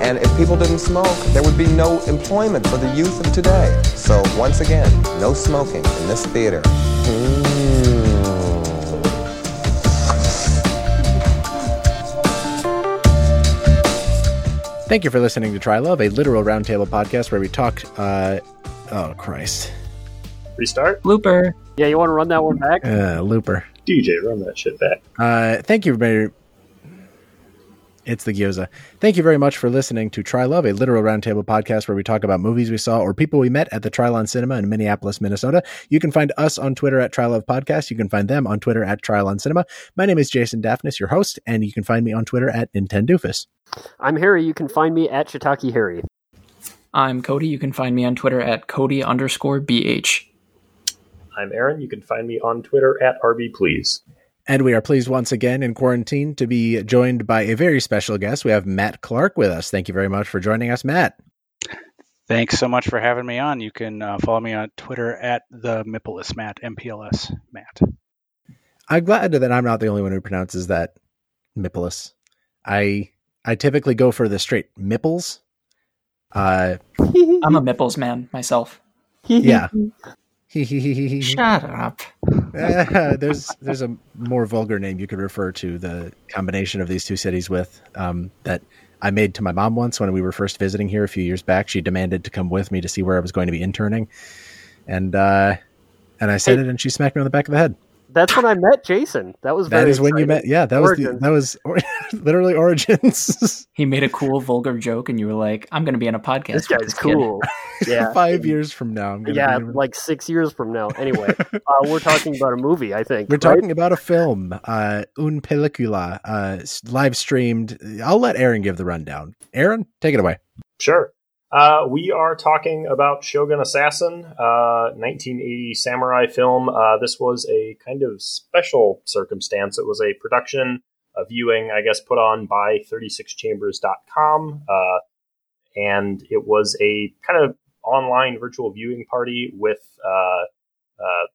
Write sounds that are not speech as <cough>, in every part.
And if people didn't smoke, there would be no employment for the youth of today. So once again, no smoking in this theater. Mm. Thank you for listening to Try Love, a literal roundtable podcast where we talk. Uh, oh Christ! Restart. Looper. Yeah, you want to run that one back? Uh, looper. DJ, run that shit back. Uh, thank you very. It's the Gyoza. Thank you very much for listening to Try Love, a literal roundtable podcast where we talk about movies we saw or people we met at the Trylon Cinema in Minneapolis, Minnesota. You can find us on Twitter at Trylove Podcast. You can find them on Twitter at Trylon Cinema. My name is Jason Daphnis, your host, and you can find me on Twitter at Nintendoofus. I'm Harry. You can find me at Shiitake Harry. I'm Cody. You can find me on Twitter at Cody underscore BH. I'm Aaron. You can find me on Twitter at RB Please. And we are pleased once again in quarantine to be joined by a very special guest. We have Matt Clark with us. Thank you very much for joining us, Matt. Thanks so much for having me on. You can uh, follow me on Twitter at the Mippless Matt, MPLS Matt. I'm glad that I'm not the only one who pronounces that Mippless. I I typically go for the straight Mipples. Uh, <laughs> I'm a Mipples man myself. yeah. <laughs> Shut up. Uh, <laughs> there's there's a more vulgar name you could refer to the combination of these two cities with um, that I made to my mom once when we were first visiting here a few years back. She demanded to come with me to see where I was going to be interning, and uh, and I said Hey. it, and she smacked me on the back of the head. That's when I met Jason. That was very That is when you met. Yeah, that was the, that was or, <laughs> literally origins. <laughs> He made a cool vulgar joke, and you were like, "I'm going to be on a podcast." This guy's kid." cool. <laughs> yeah. Five years from now, I'm gonna Yeah, be- like six years from now. Anyway, uh, we're talking about a movie, I think. We're right? talking about a film, uh, Un Película, uh, live streamed. I'll let Aaron give the rundown. Aaron, take it away. Sure. Uh, we are talking about Shogun Assassin, uh, 1980 samurai film. Uh, this was a kind of special circumstance. It was a production, a viewing, I guess, put on by 36chambers.com. Uh, and it was a kind of online virtual viewing party with uh, uh,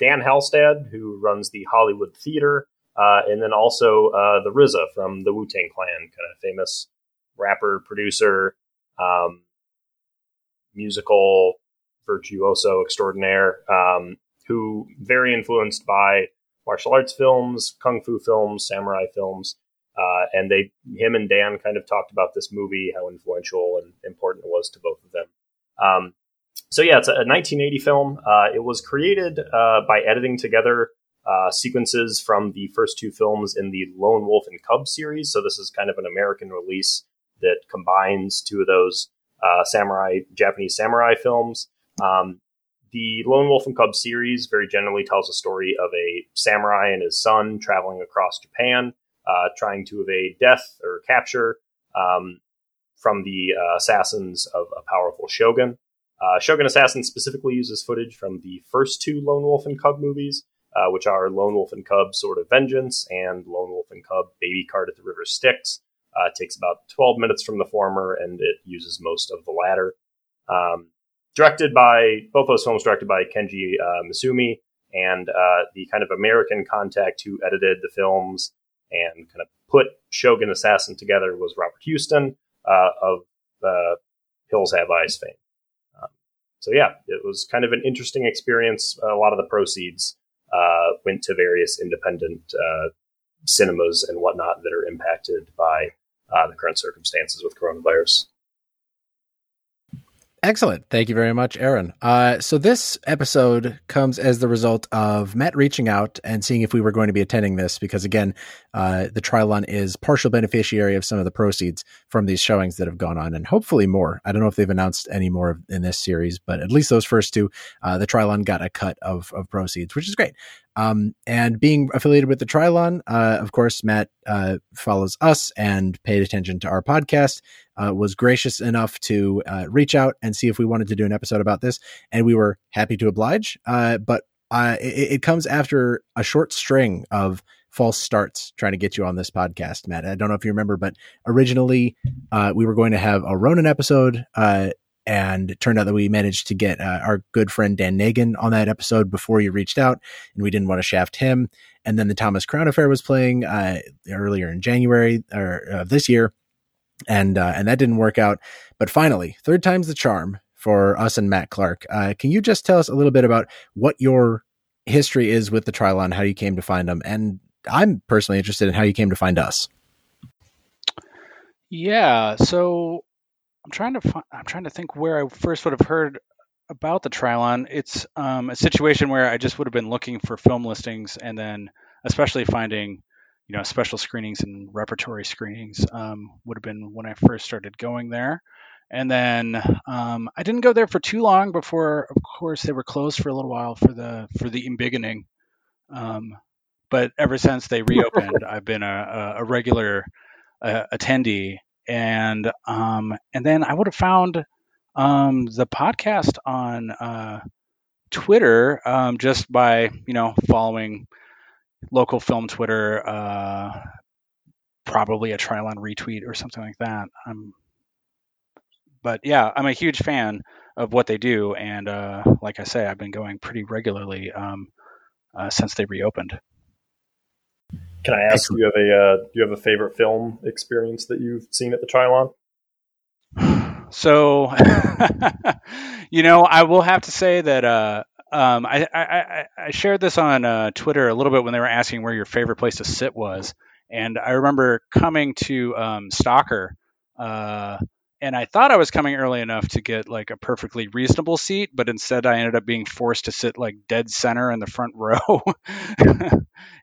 Dan Halsted, who runs the Hollywood Theater, uh, and then also uh, the RZA from the Wu Tang Clan, kind of famous rapper, producer, um, musical virtuoso extraordinaire, um, who very influenced by martial arts films, kung fu films, samurai films. Uh, and they, him and Dan, kind of talked about this movie, how influential and important it was to both of them. Um, so yeah, it's a, a 1980 film. Uh, it was created uh, by editing together uh, sequences from the first two films in the Lone Wolf and Cub series. So this is kind of an American release that combines two of those uh, samurai Japanese samurai films. Um, the Lone Wolf and Cub series very generally tells a story of a samurai and his son traveling across Japan, uh, trying to evade death or capture um, from the uh, assassins of a powerful shogun. Uh, Shogun Assassin specifically uses footage from the first two Lone Wolf and Cub movies, uh, which are Lone Wolf and Cub Sword of Vengeance and Lone Wolf and Cub Baby Cart at the River Styx. Uh, takes about 12 minutes from the former, and it uses most of the latter. Um, directed by both those films, directed by Kenji uh, and uh, the kind of American contact who edited the films and kind of put Shogun Assassin together was Robert Houston uh, of uh, Hills Have Eyes fame. Um, so yeah, it was kind of an interesting experience. A lot of the proceeds uh, went to various independent uh, cinemas and whatnot that are impacted by uh, the current circumstances with coronavirus. Excellent. Thank you very much, Aaron. Uh, so this episode comes as the result of Matt reaching out and seeing if we were going to be attending this because again, uh, the Trylon is partial beneficiary of some of the proceeds from these showings that have gone on and hopefully more. I don't know if they've announced any more in this series, but at least those first two, uh, the Trylon got a cut of, of proceeds, which is great. Um, and being affiliated with the Trylon, uh, of course, Matt uh, follows us and paid attention to our podcast. Uh, was gracious enough to uh, reach out and see if we wanted to do an episode about this, and we were happy to oblige. Uh, but uh, it, it comes after a short string of false starts trying to get you on this podcast, Matt. I don't know if you remember, but originally we were going to have a Ronin episode, and it turned out that we managed to get uh, our good friend Dan Nagan on that episode before you reached out, and we didn't want to shaft him. And then the Thomas Crown Affair was playing uh, earlier in January or uh, this year, and uh, and that didn't work out. But finally, third time's the charm for us and Matt Clark. can you just tell us a little bit about what your history is with the Trylon, how you came to find them, and I'm personally interested in how you came to find us. Yeah, so I'm trying to find, I'm trying to think where I first would have heard about the Trylon. It's um, a situation where I just would have been looking for film listings, and then especially finding you know special screenings and repertory screenings um, would have been when I first started going there. And then um, I didn't go there for too long before, of course, they were closed for a little while for the for the embiggening. Um, but ever since they reopened, <laughs> I've been a, a regular uh, attendee, and um, and then I would have found um, the podcast on uh, Twitter um, just by you know following local film Twitter, uh, probably a Trylon retweet or something like that. I'm, but yeah, I'm a huge fan of what they do, and uh, like I say, I've been going pretty regularly um, uh, since they reopened. Can I ask, do you have a uh, do you have a favorite film experience that you've seen at the Trylon? <sighs> So, <laughs> you know, I will have to say that uh, um, I, I, I, shared this on uh, Twitter a little bit when they were asking where your favorite place to sit was, and I remember coming to um, Stalker uh, and I thought I was coming early enough to get like a perfectly reasonable seat, but instead I ended up being forced to sit like dead center in the front <laughs> row,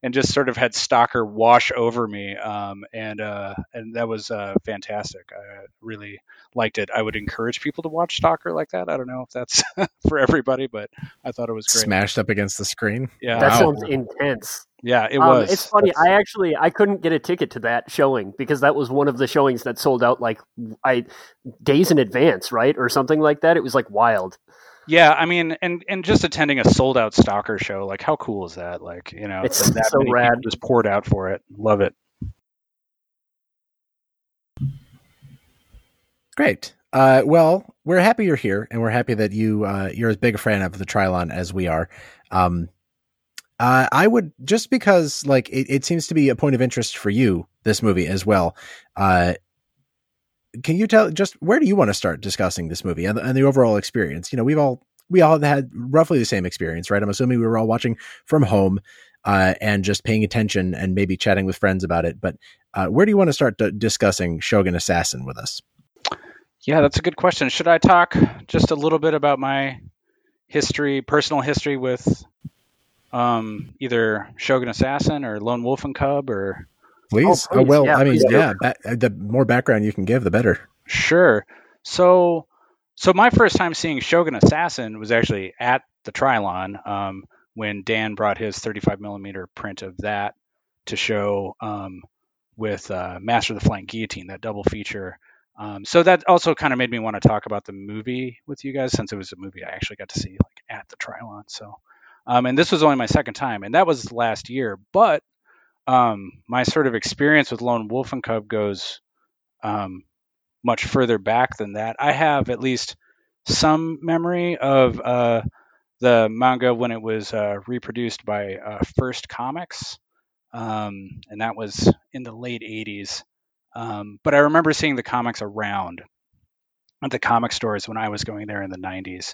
and just sort of had Stalker wash over me, um, and uh, and that was uh, fantastic. I really liked it. I would encourage people to watch Stalker like that. I don't know if that's <laughs> for everybody, but I thought it was great. Smashed up against the screen. Yeah, that wow. sounds intense. Yeah, it um, was. It's funny. That's... I actually I couldn't get a ticket to that showing because that was one of the showings that sold out like I days in advance, right, or something like that. It was like wild. Yeah, I mean, and and just attending a sold out Stalker show, like how cool is that? Like you know, it's that <laughs> so rad. Just poured out for it. Love it. Great. Uh, well, we're happy you're here, and we're happy that you uh, you're as big a fan of the Trylon as we are. Um, uh, I would just because like it, it, seems to be a point of interest for you this movie as well. Uh, can you tell just where do you want to start discussing this movie and, and, the overall experience? You know, we've all we all had roughly the same experience, right? I'm assuming we were all watching from home uh, and just paying attention and maybe chatting with friends about it. But uh, where do you want to start d- discussing Shogun Assassin with us? Yeah, that's a good question. Should I talk just a little bit about my history, personal history with um, either Shogun Assassin or Lone Wolf and Cub or. Please. Oh, please. oh well, yeah, I mean, yeah, ba- the more background you can give, the better. Sure. So, so my first time seeing Shogun Assassin was actually at the Trylon um, when Dan brought his 35 millimeter print of that to show um, with uh, Master of the Flying Guillotine, that double feature. Um, so that also kind of made me want to talk about the movie with you guys, since it was a movie I actually got to see like at the Trylon. So um, and this was only my second time, and that was last year. But um, my sort of experience with Lone Wolf and Cub goes um, much further back than that. I have at least some memory of uh, the manga when it was uh, reproduced by uh, First Comics, um, and that was in the late 80s. Um, but I remember seeing the comics around at the comic stores when I was going there in the 90s.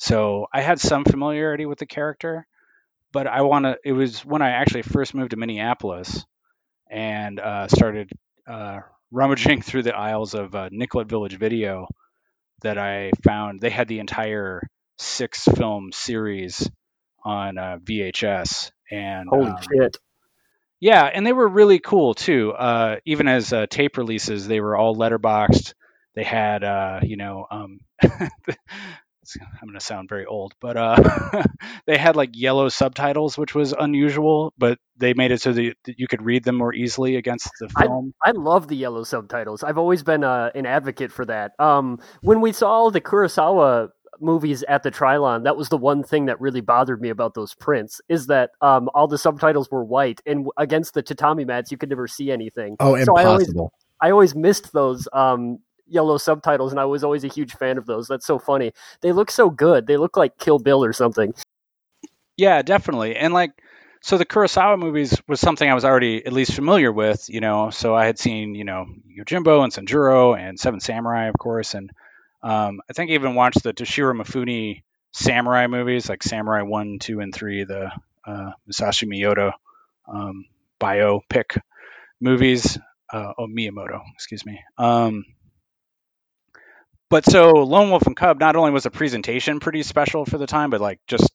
So I had some familiarity with the character, but I want to. It was when I actually first moved to Minneapolis and uh, started uh, rummaging <laughs> through the aisles of uh, Nicollet Village Video that I found they had the entire six film series on uh, VHS. And holy um, shit! Yeah, and they were really cool too. Uh, even as uh, tape releases, they were all letterboxed. They had, uh, you know, um, <laughs> I'm going to sound very old, but uh, <laughs> they had like yellow subtitles, which was unusual, but they made it so that you could read them more easily against the film. I, I love the yellow subtitles. I've always been uh, an advocate for that. Um, when we saw the Kurosawa movies at the Trylon, that was the one thing that really bothered me about those prints is that um, all the subtitles were white, and against the tatami mats, you could never see anything. Oh, so impossible. I always, I always missed those um, yellow subtitles, and I was always a huge fan of those. That's so funny. They look so good. They look like Kill Bill or something. Yeah, definitely. And like, so the Kurosawa movies was something I was already at least familiar with, you know. So I had seen, you know, Yojimbo and Sanjuro and Seven Samurai, of course, and um, I think I even watched the Toshiro Mifune samurai movies, like Samurai One, Two, and Three, the uh, Musashi Miyamoto um, biopic movies. Uh, oh, Miyamoto, excuse me. Um, but so Lone Wolf and Cub, not only was the presentation pretty special for the time, but like just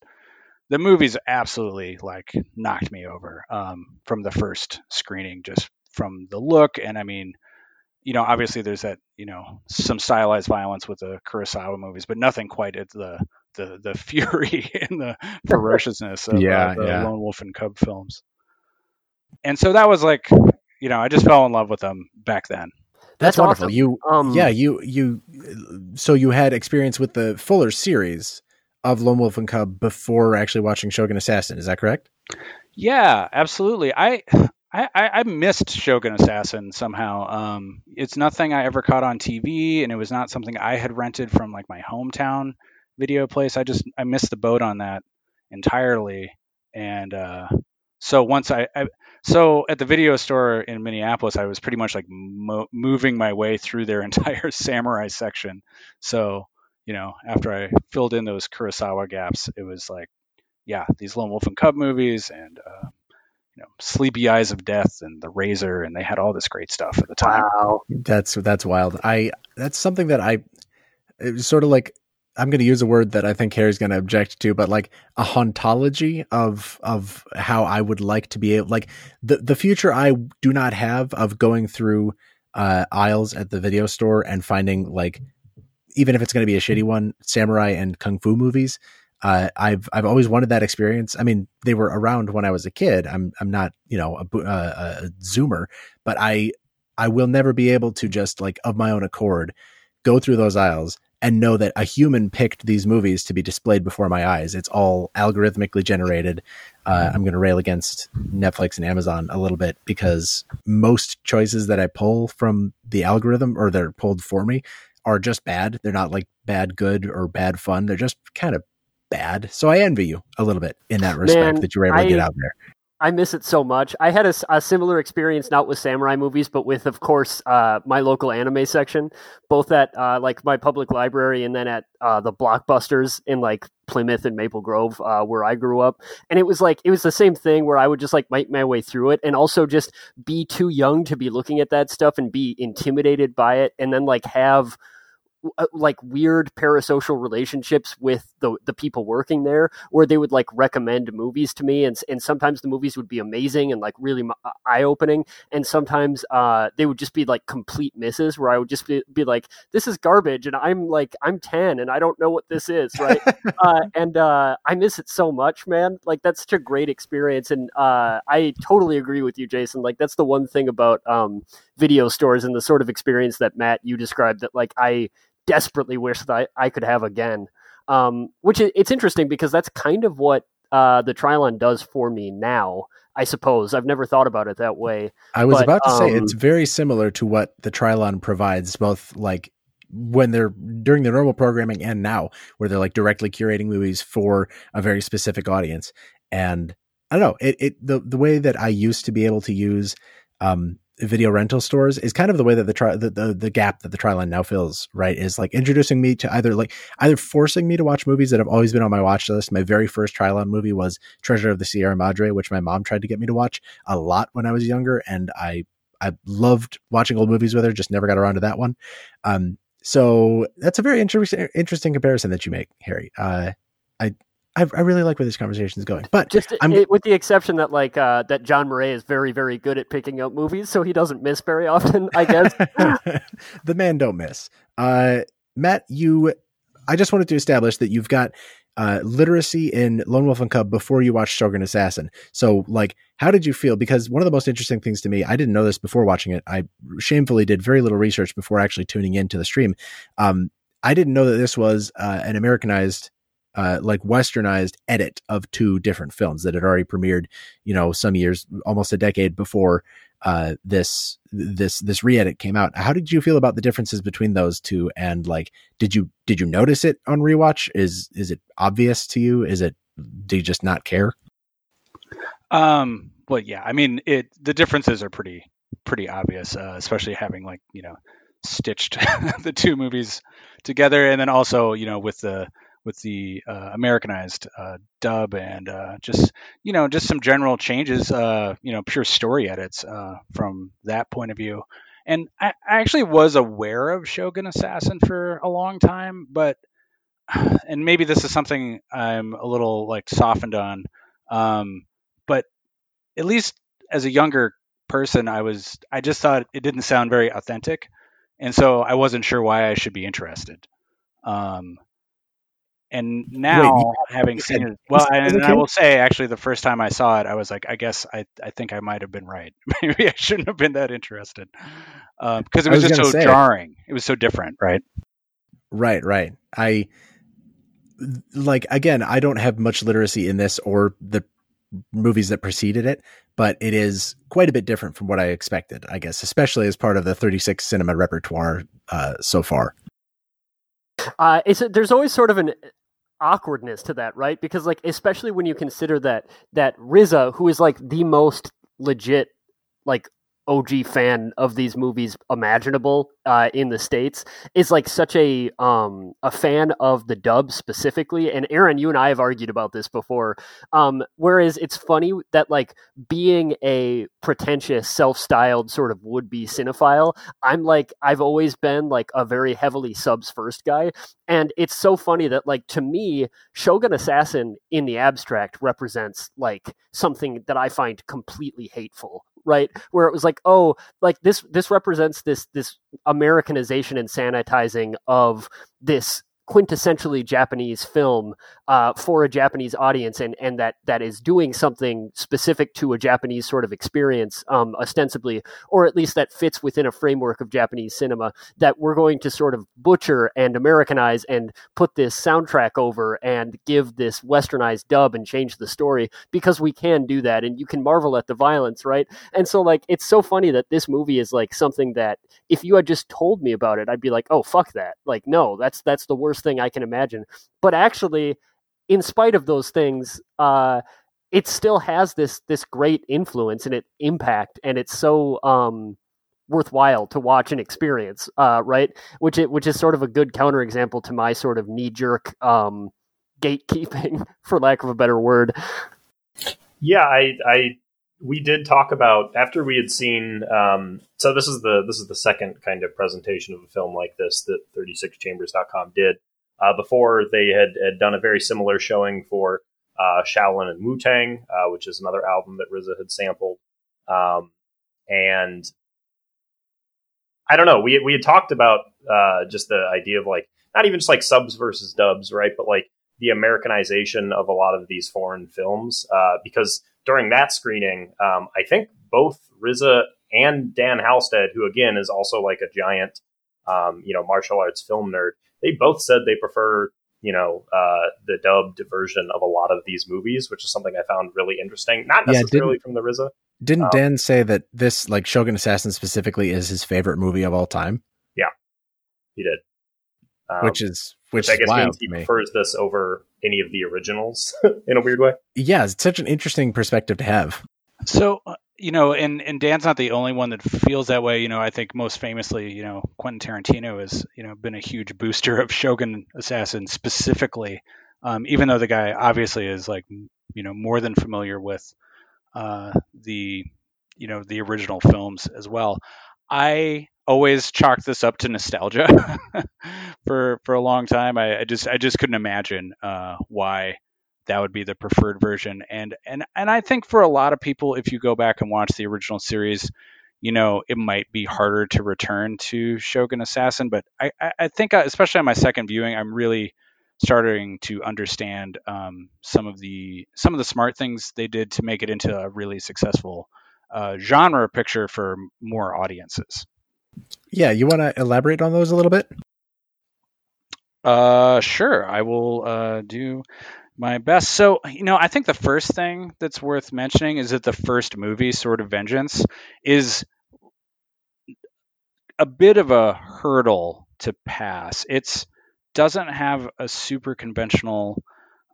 the movies absolutely like knocked me over um, from the first screening, just from the look. And I mean, you know, obviously there's that, you know, some stylized violence with the Kurosawa movies, but nothing quite at the the the <laughs> fury and the ferociousness of Yeah, uh, the yeah. Lone Wolf and Cub films. And so that was like, you know, I just fell in love with them back then. That's, That's wonderful. awesome. You, Um, yeah, you, you. So you had experience with the Fuller series of Lone Wolf and Cub before actually watching Shogun Assassin. Is that correct? Yeah, absolutely. I <sighs> I, I I missed Shogun Assassin somehow. Um, it's nothing I ever caught on TV, and it was not something I had rented from like my hometown video place. I just I missed the boat on that entirely, and uh, so once I, I so at the video store in Minneapolis, I was pretty much like mo- moving my way through their <laughs> entire samurai section. So you know, after I filled in those Kurosawa gaps, it was like, yeah, these Lone Wolf and Cub movies and uh, you know, Sleepy Eyes of Death and The Razor, and they had all this great stuff at the time. Wow. That's that's wild. I that's something that I it was sort of like I'm going to use a word that I think Harry's going to object to, but like a hauntology of of how I would like to be able like the the future I do not have of going through uh aisles at the video store and finding like even if it's going to be a shitty one, samurai and kung fu movies. Uh, I've I've always wanted that experience. I mean, they were around when I was a kid. I'm I'm not you know a, bo- uh, a zoomer, but I I will never be able to just like of my own accord go through those aisles and know that a human picked these movies to be displayed before my eyes. It's all algorithmically generated. Uh, I'm going to rail against Netflix and Amazon a little bit because most choices that I pull from the algorithm or they're pulled for me are just bad. They're not like bad good or bad fun. They're just kind of bad. So I envy you a little bit in that respect Man, that you were able to get I- out there. I miss it so much. I had a similar experience, not with samurai movies, but with, of course, uh, my local anime section, both at uh, like my public library and then at uh, the blockbusters in like Plymouth and Maple Grove, uh, where I grew up. And it was like it was the same thing where I would just like make my way through it, and also just be too young to be looking at that stuff and be intimidated by it, and then like have like weird parasocial relationships with the the people working there where they would like recommend movies to me and and sometimes the movies would be amazing and like really eye opening and sometimes uh they would just be like complete misses where I would just be, be like this is garbage and I'm like I'm 10 and I don't know what this is right? <laughs> Uh and uh I miss it so much man. Like that's such a great experience and uh I totally agree with you Jason. Like that's the one thing about um video stores and the sort of experience that Matt you described that like I desperately wish that I, I could have again. Um, which it's interesting because that's kind of what uh, the Trylon does for me now. I suppose I've never thought about it that way. I was But, about to say um, it's very similar to what the Trylon provides, both like when they're during the normal programming and now, where they're like directly curating movies for a very specific audience. And I don't know, it, it the the way that I used to be able to use um video rental stores is kind of the way that the tri- the, the the gap that the Trylon now fills, right? Is like introducing me to either like either forcing me to watch movies that have always been on my watch list. My very first Trylon movie was Treasure of the Sierra Madre, which my mom tried to get me to watch a lot when I was younger, and I I loved watching old movies with her. Just never got around to that one. Um, so that's a very interesting interesting comparison that you make, Harry. Uh, I, I I really like where this conversation is going, but Just I'm- it, with the exception that like uh, that John Murray is very very good at picking out movies, so he doesn't miss very often. I guess. <laughs> the man don't miss. Uh, Matt, you I just wanted to establish that you've got uh, literacy in Lone Wolf and Cub before you watched Shogun Assassin. So, like, how did you feel? Because one of the most interesting things to me, I didn't know this before watching it. I shamefully did very little research before actually tuning into the stream. Um, I didn't know that this was uh, an Americanized, uh, like westernized edit of two different films that had already premiered, you know, some years, almost a decade before uh, this this this re-edit came out. How did you feel about the differences between those two? And like, did you did you notice it on rewatch? Is is it obvious to you? Is it do you just not care? Um. Well, yeah. I mean, it the differences are pretty pretty obvious, uh, especially having like you know stitched <laughs> the two movies together, and then also you know with the with the uh, Americanized uh, dub and uh, just you know just some general changes, uh, you know, pure story edits uh, from that point of view. And I, I, actually was aware of Shogun Assassin for a long time, but <sighs> and maybe this is something I'm a little like softened on, um, but at least as a younger person, I was I just thought it didn't sound very authentic, and so I wasn't sure why I should be interested. Um, and now Wait, having seen it, well, and I will say, actually, the first time I saw it, I was like, I guess I, I think I might have been right. <laughs> Maybe I shouldn't have been that interested because um, it was, was just so say, jarring. It was so different, right? Right, right. I like again. I don't have much literacy in this or the movies that preceded it, but it is quite a bit different from what I expected. I guess, especially as part of the 36 cinema repertoire uh, so far. Uh, it's there's always sort of an awkwardness to that, right? Because like especially when you consider that that RZA, who is like the most legit like OG fan of these movies imaginable uh, in the states is like such a um, a fan of the dub specifically. And Aaron, you and I have argued about this before. Um, whereas it's funny that like being a pretentious, self-styled sort of would-be cinephile, I'm like I've always been like a very heavily subs first guy, and it's so funny that like to me, Shogun Assassin in the abstract represents like something that I find completely hateful right? Where it was like oh like this this represents this this americanization and sanitizing of this quintessentially Japanese film uh, for a Japanese audience, and and that that is doing something specific to a Japanese sort of experience, um, ostensibly, or at least that fits within a framework of Japanese cinema. That we're going to sort of butcher and Americanize and put this soundtrack over and give this westernized dub and change the story because we can do that, and you can marvel at the violence, right? And so like it's so funny that this movie is like something that if you had just told me about it, I'd be like, oh fuck that, like no, that's that's the worst worst thing I can imagine. But actually, in spite of those things, uh, it still has this this great influence and it impact, and it's so um, worthwhile to watch and experience, uh, right? Which it which is sort of a good counterexample to my sort of knee jerk um, gatekeeping, <laughs> for lack of a better word. Yeah, I, I we did talk about after we had seen um, so this is the this is the second kind of presentation of a film like this that 36chambers.com did uh, before they had, had done a very similar showing for uh, Shaolin and Wu Tang, uh, which is another album that RZA had sampled. Um, and I don't know, we, we had talked about uh, just the idea of like, not even just like subs versus dubs, right? But like the Americanization of a lot of these foreign films. Uh, because during that screening, um, I think both RZA and Dan Halsted, who again is also like a giant, um, you know, martial arts film nerd, they both said they prefer you know uh, the dubbed version of a lot of these movies, which is something I found really interesting. Not necessarily yeah, from the RZA. Didn't um, Dan say that this like Shogun Assassin specifically is his favorite movie of all time? Yeah, he did. Um, which is which, which I guess means he prefers this over any of the originals <laughs> in a weird way. Yeah, it's such an interesting perspective to have. So, uh, you know, and and Dan's not the only one that feels that way. You know, I think most famously, you know, Quentin Tarantino has you know been a huge booster of Shogun Assassin specifically. Um, even though the guy obviously is like you know more than familiar with uh, the you know the original films as well. I always chalked this up to nostalgia <laughs> for for a long time. I, I, just I just couldn't imagine uh, why that would be the preferred version. And and and I think for a lot of people, if you go back and watch the original series, you know, it might be harder to return to Shogun Assassin. But I, I think, uh, especially on my second viewing, I'm really starting to understand um, some of the some of the smart things they did to make it into a really successful uh, genre picture for more audiences. Yeah, you want to elaborate on those a little bit? Uh, sure. I will uh, do my best. So, you know, I think the first thing that's worth mentioning is that the first movie, Sword of Vengeance, is a bit of a hurdle to pass. It's doesn't have a super conventional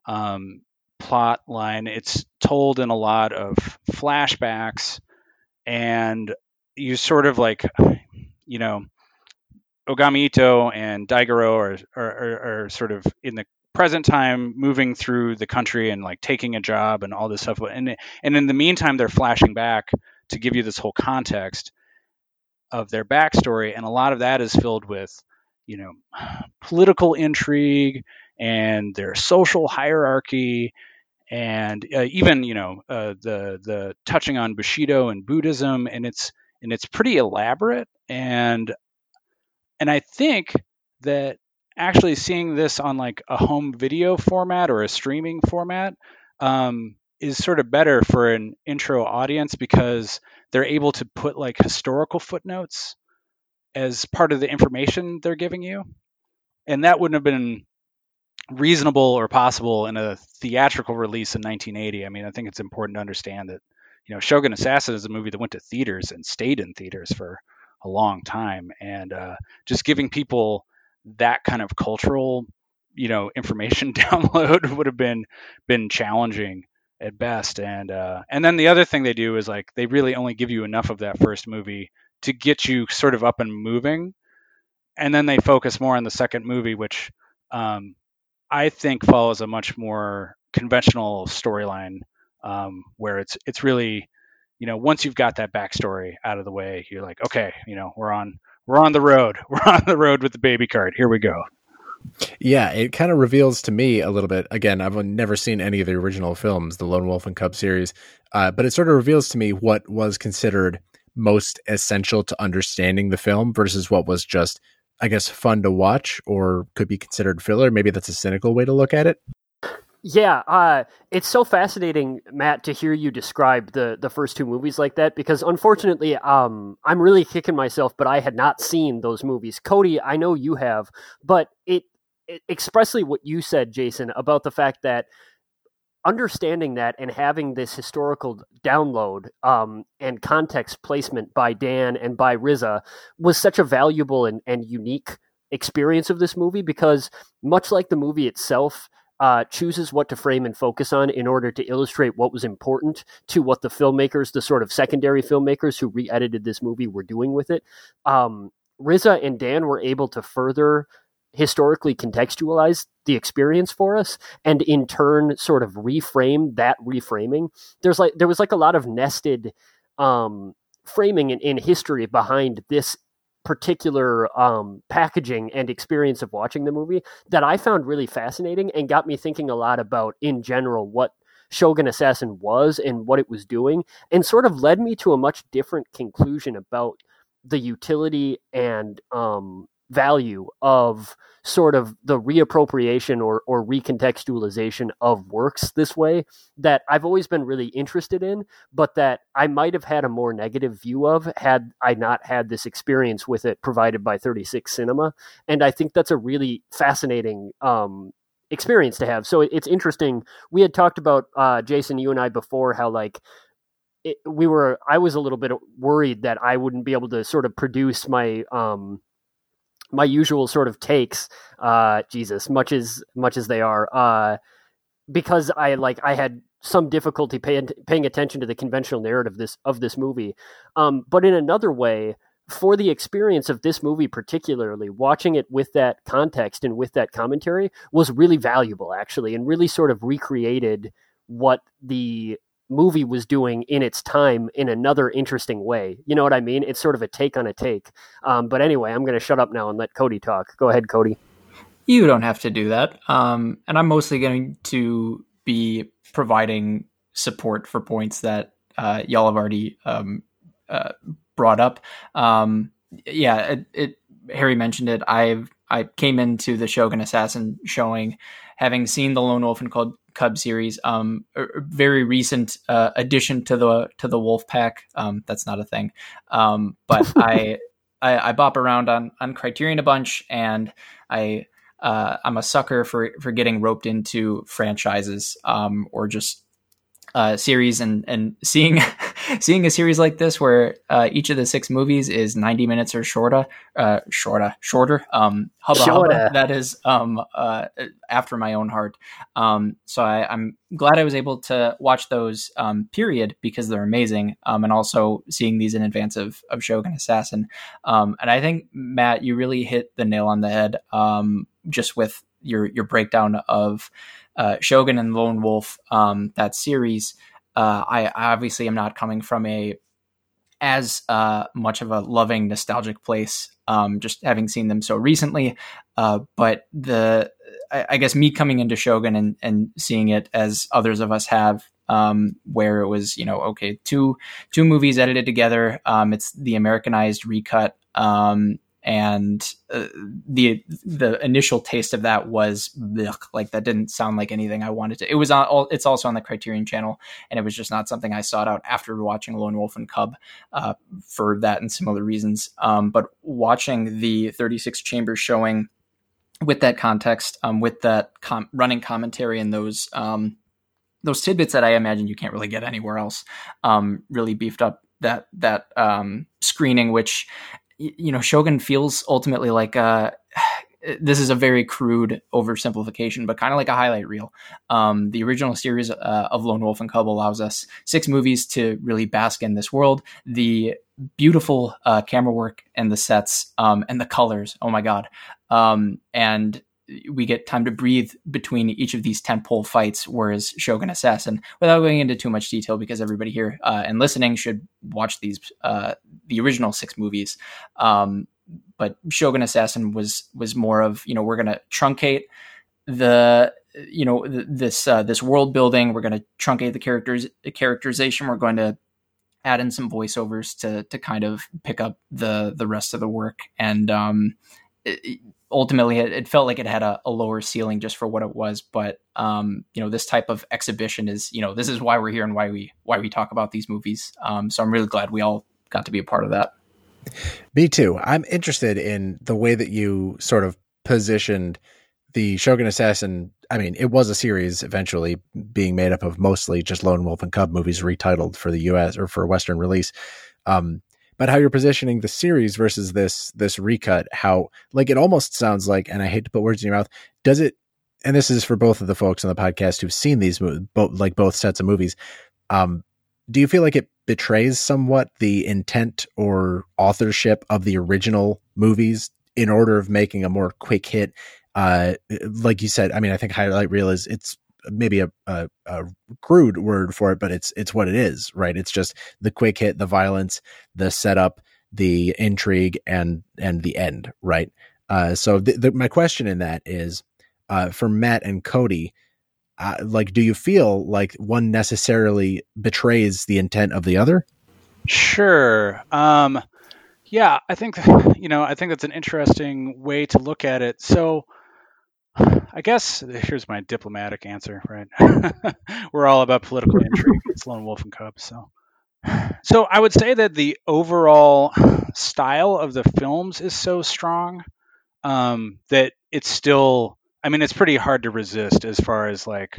um, plot line. It's told in a lot of flashbacks, and you sort of like, you know, Ogami Itto and Daigoro are, are, are, sort of in the present time moving through the country and like taking a job and all this stuff. And and in the meantime they're flashing back to give you this whole context of their backstory. And a lot of that is filled with you know <sighs> political intrigue and their social hierarchy and uh, even you know uh, the the touching on bushido and buddhism. And it's and it's pretty elaborate. And and i think that actually seeing this on like a home video format or a streaming format um, is sort of better for an intro audience because they're able to put like historical footnotes as part of the information they're giving you. And that wouldn't have been reasonable or possible in a theatrical release in 1980. I mean, I think it's important to understand that, you know, Shogun Assassin is a movie that went to theaters and stayed in theaters for a long time. And uh, just giving people that kind of cultural, you know, information <laughs> download would have been been challenging at best. And uh, and then the other thing they do is like they really only give you enough of that first movie to get you sort of up and moving, and then they focus more on the second movie, which um, I think follows a much more conventional storyline um, where it's it's really you know once you've got that backstory out of the way, you're like okay, you know we're on we're on the road. <laughs> We're on the road with the baby cart. Here we go. Yeah, it kind of reveals to me a little bit. Again, I've never seen any of the original films, the Lone Wolf and Cub series, uh, but it sort of reveals to me what was considered most essential to understanding the film versus what was just, I guess, fun to watch or could be considered filler. Maybe that's a cynical way to look at it. Yeah, uh, it's so fascinating, Matt, to hear you describe the the first two movies like that because unfortunately, um, I'm really kicking myself, but I had not seen those movies. Cody, I know you have, but it, it expressly what you said, Jason, about the fact that understanding that and having this historical download um, and context placement by Dan and by RZA was such a valuable and, and unique experience of this movie because much like the movie itself uh, chooses what to frame and focus on in order to illustrate what was important to what the filmmakers, the sort of secondary filmmakers who re-edited this movie, were doing with it. Um, RZA and Dan were able to further historically contextualize the experience for us and in turn sort of reframe that reframing there's like there was like a lot of nested um framing in, in history behind this particular um, packaging and experience of watching the movie that I found really fascinating and got me thinking a lot about, in general, what Shogun Assassin was and what it was doing, and sort of led me to a much different conclusion about the utility and um, value of sort of the reappropriation or, or recontextualization of works this way that I've always been really interested in, but that I might have had a more negative view of had I not had this experience with it provided by 36 Cinema. And I think that's a really fascinating um, experience to have. So it's interesting. We had talked about, uh, Jason, you and I before, how like, it, we were i was a little bit worried that i wouldn't be able to sort of produce my um my usual sort of takes, uh, Jesus, much as much as they are, uh, because I like I had some difficulty paying paying attention to the conventional narrative this of this movie, um, but in another way, for the experience of this movie particularly, watching it with that context and with that commentary was really valuable actually, and really sort of recreated what the movie was doing in its time in another interesting way. You know what I mean? It's sort of a take on a take. Um, but anyway, I'm going to shut up now and let Cody talk. Go ahead, Cody. You don't have to do that. Um, and I'm mostly going to be providing support for points that uh, y'all have already um, uh, brought up. Um, yeah, it, it, Harry mentioned it. I've I came into the Shogun Assassin showing, having seen the Lone Wolf and Cub series. Um, a very recent uh, addition to the to the Wolf Pack. Um, that's not a thing. Um, but <laughs> I, I I bop around on on Criterion a bunch, and I uh, I'm a sucker for for getting roped into franchises um, or just uh, series and and seeing <laughs> seeing a series like this where uh, each of the six movies is 90 minutes or shorter uh, shorter shorter um hubba, Shorter. hubba, that is um uh, after my own heart. Um so I, I'm glad I was able to watch those um period because they're amazing um and also seeing these in advance of of Shogun Assassin. Um and I think Matt you really hit the nail on the head um just with your your breakdown of uh, Shogun and Lone Wolf, um, that series, uh, I, obviously am not coming from a as uh, much of a loving nostalgic place, um, just having seen them so recently. Uh, but the I, I, guess me coming into Shogun and, and seeing it as others of us have, um, where it was you know okay two two movies edited together. Um, it's the Americanized recut. And uh, the the initial taste of that was ugh, like that didn't sound like anything I wanted to. It was on. It's also on the Criterion Channel, and it was just not something I sought out after watching Lone Wolf and Cub uh, for that and similar reasons. Um, but watching the 36 Chambers showing with that context, um, with that com- running commentary and those um, those tidbits that I imagine you can't really get anywhere else, um, really beefed up that that um, screening, which you know, Shogun feels ultimately like uh, <sighs> this is a very crude oversimplification, but kind of like a highlight reel. Um, the original series uh, of Lone Wolf and Cub allows us six movies to really bask in this world. The beautiful uh, camera work and the sets um, and the colors. Oh my god! Um, and we get time to breathe between each of these tentpole fights, whereas Shogun Assassin, without going into too much detail, because everybody here uh, and listening should watch these uh, the original six movies. Um, but Shogun Assassin was was more of you know we're going to truncate the you know this uh, this world building. We're going to truncate the characters the characterization. We're going to add in some voiceovers to to kind of pick up the the rest of the work and um, ultimately it, it, felt like it had a, a, lower ceiling just for what it was but um, you know this type of exhibition is you know this is why we're here and why we why we talk about these movies. Um, so i'm really glad we all got to be a part of that. Me too. I'm interested in the way that you sort of positioned the shogun assassin. I mean it was a series eventually being made up of mostly just lone wolf and cub movies retitled for the us or for western release. Um, but how you're positioning the series versus this this recut how like it almost sounds like and i hate to put words in your mouth does it and this is for both of the folks on the podcast who've seen these both like both sets of movies um do you feel like it betrays somewhat the intent or authorship of the original movies in order of making a more quick hit? Uh like you said i mean i think highlight reel is it's maybe a, a, a, crude word for it, but it's it's what it is, right? It's just the quick hit, the violence, the setup, the intrigue, and and the end, right? Uh, so the, my question in that is, uh, for Matt and Cody, uh, like, do you feel like one necessarily betrays the intent of the other? Sure. Um, yeah, I think <laughs> you know, I think that's an interesting way to look at it. So <sighs> I guess here's my diplomatic answer, right? <laughs> We're all about political intrigue. <laughs> It's Lone Wolf and Cubs, so. <sighs> So I would say that the overall <sighs> style of the films is so strong um, that it's still. I mean, it's pretty hard to resist as far as like,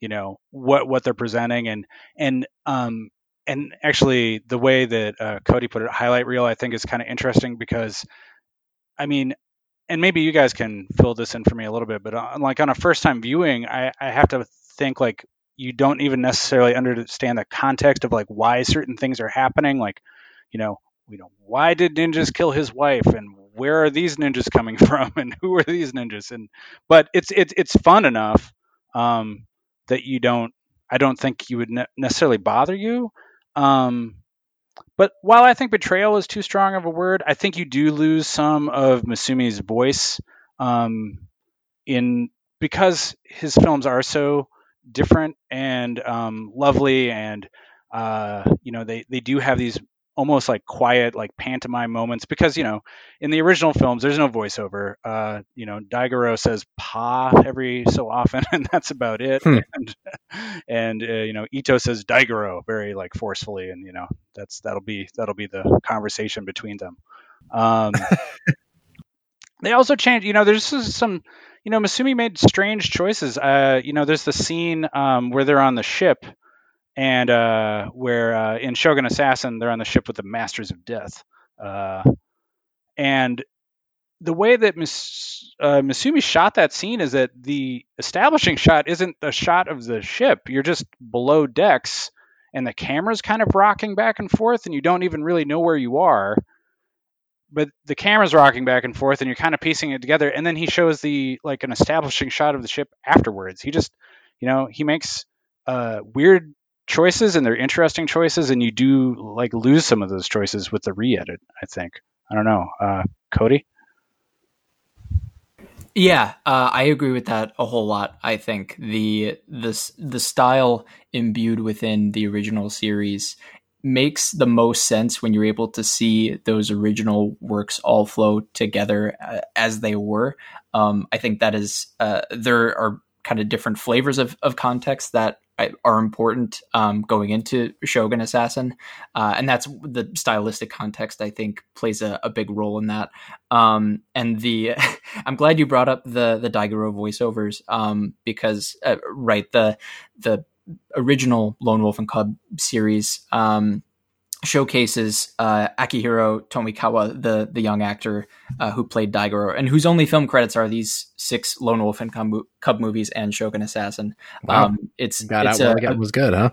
you know, what what they're presenting and and um, and actually the way that uh, Cody put it, highlight reel, I think is kind of interesting because, I mean, and maybe you guys can fill this in for me a little bit, but on, like on a first time viewing, I, I have to think like you don't even necessarily understand the context of like why certain things are happening. Like, you know, you know, why did ninjas kill his wife and where are these ninjas coming <laughs> from and who are these ninjas? And but it's it's it's fun enough um, that you don't. I don't think you would ne- necessarily bother you. Um, but while I think betrayal is too strong of a word, I think you do lose some of Misumi's voice um, in because his films are so different and um, lovely, and uh, you know they they do have these almost like quiet, like pantomime moments because you know in the original films there's no voiceover. Uh, you know, Daigoro says "pa" every so often, <laughs> and that's about it. Hmm. And and uh, you know, Itto says Daigoro very like forcefully, and you know that's that'll be that'll be the conversation between them. Um, <laughs> they also changed. You know, there's some. You know, Misumi made strange choices. Uh, you know, there's the scene um, where they're on the ship and uh, where uh, in Shogun Assassin they're on the ship with the Masters of Death, uh, and the way that Mis- uh, Misumi shot that scene is that the establishing shot isn't a shot of the ship; you're just below decks, and the camera's kind of rocking back and forth, and you don't even really know where you are. But the camera's rocking back and forth, and you're kind of piecing it together. And then he shows the like an establishing shot of the ship afterwards. He just, you know, he makes uh, weird choices and they're interesting choices and you do like lose some of those choices with the re-edit i think i don't know uh, cody Yeah, uh, I agree with that a whole lot. I think the the the style imbued within the original series makes the most sense when you're able to see those original works all flow together uh, as they were. Um, I think that is uh, there are kind of different flavors of, of context that are important um, going into Shogun Assassin, uh, and that's the stylistic context. I think plays a, a big role in that. Um, and the <laughs> I'm glad you brought up the the Daigoro voiceovers um, because uh, right the the original Lone Wolf and Cub series um, showcases uh, Akihiro Tomikawa, the the young actor uh, who played Daigoro, and whose only film credits are these six Lone Wolf and Cub, Cub movies and Shogun Assassin. Wow. Um, it's Got it's out a, it was good, huh?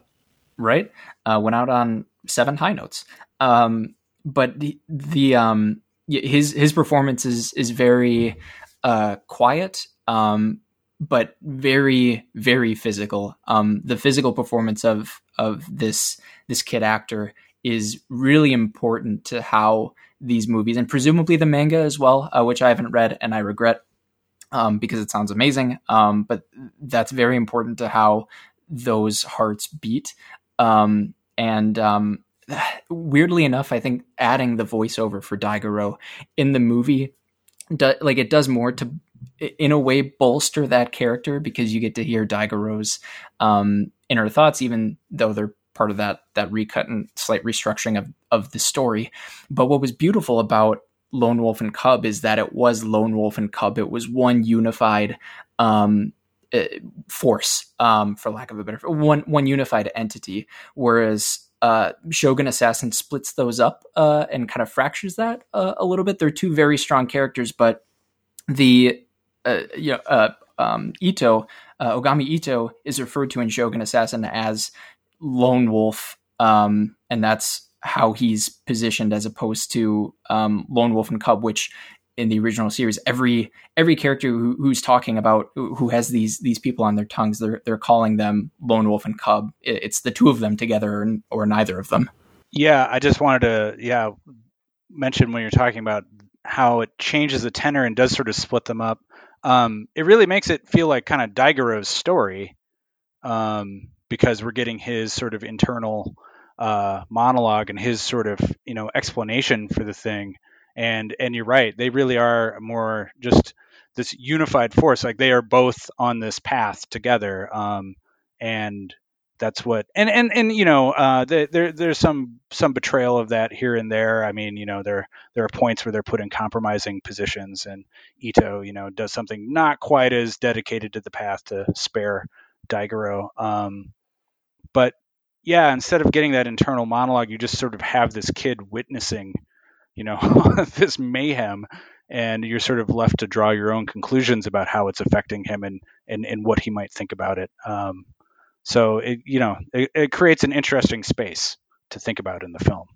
right? Uh, went out on seven high notes. Um, but the, the um, his his performance is is very uh, quiet, um, but very very physical. Um, the physical performance of of this this kid actor is really important to how these movies and presumably the manga as well, uh, which I haven't read and I regret um, because it sounds amazing. Um, but that's very important to how those hearts beat. Um, and um, <sighs> weirdly enough, I think adding the voiceover for Daigoro in the movie, do, like it does more to, in a way, bolster that character because you get to hear Daigoro's um, inner thoughts, even though they're part of that that recut and slight restructuring of of the story. But what was beautiful about Lone Wolf and Cub is that it was Lone Wolf and Cub. It was one unified um, uh, force, um, for lack of a better one one unified entity. Whereas uh, Shogun Assassin splits those up uh, and kind of fractures that uh, a little bit. They're two very strong characters, but the uh, you know, uh, um, Itto Ogami Itto is referred to in Shogun Assassin as lone wolf, um, and that's how he's positioned as opposed to um, lone wolf and cub, which in the original series, every every character who, who's talking about who has these these people on their tongues, they're they're calling them lone wolf and cub. It's the two of them together, or, neither of them. Yeah, I just wanted to yeah mention when you're talking about how it changes the tenor and does sort of split them up. Um, it really makes it feel like kind of Daigoro's story. Um, because we're getting his sort of internal uh, monologue and his sort of you know explanation for the thing. And and you're right, they really are more just this unified force. Like they are both on this path together, um, and that's what. And and and you know, uh, there there's some some betrayal of that here and there. I mean, you know, there there are points where they're put in compromising positions, and Itto, you know, does something not quite as dedicated to the path to spare Daigoro. Um, but yeah, instead of getting that internal monologue, you just sort of have this kid witnessing, you know, <laughs> this mayhem, and you're sort of left to draw your own conclusions about how it's affecting him and and, and what he might think about it. Um, so it you know it, it creates an interesting space to think about in the film.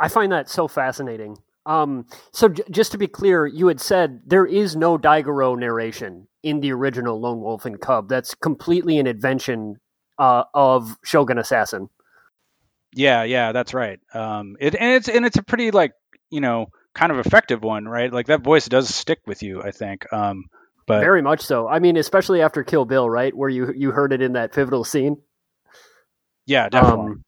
I find that so fascinating. Um, so j- just to be clear, you had said there is no Daigoro narration in the original Lone Wolf and Cub. That's completely an invention uh, of Shogun Assassin. Yeah, yeah, that's right. Um, it and it's and it's a pretty like you know kind of effective one, right? Like that voice does stick with you, I think. Um, but very much so. I mean, especially after Kill Bill, right, where you you heard it in that pivotal scene. Yeah, definitely. Um,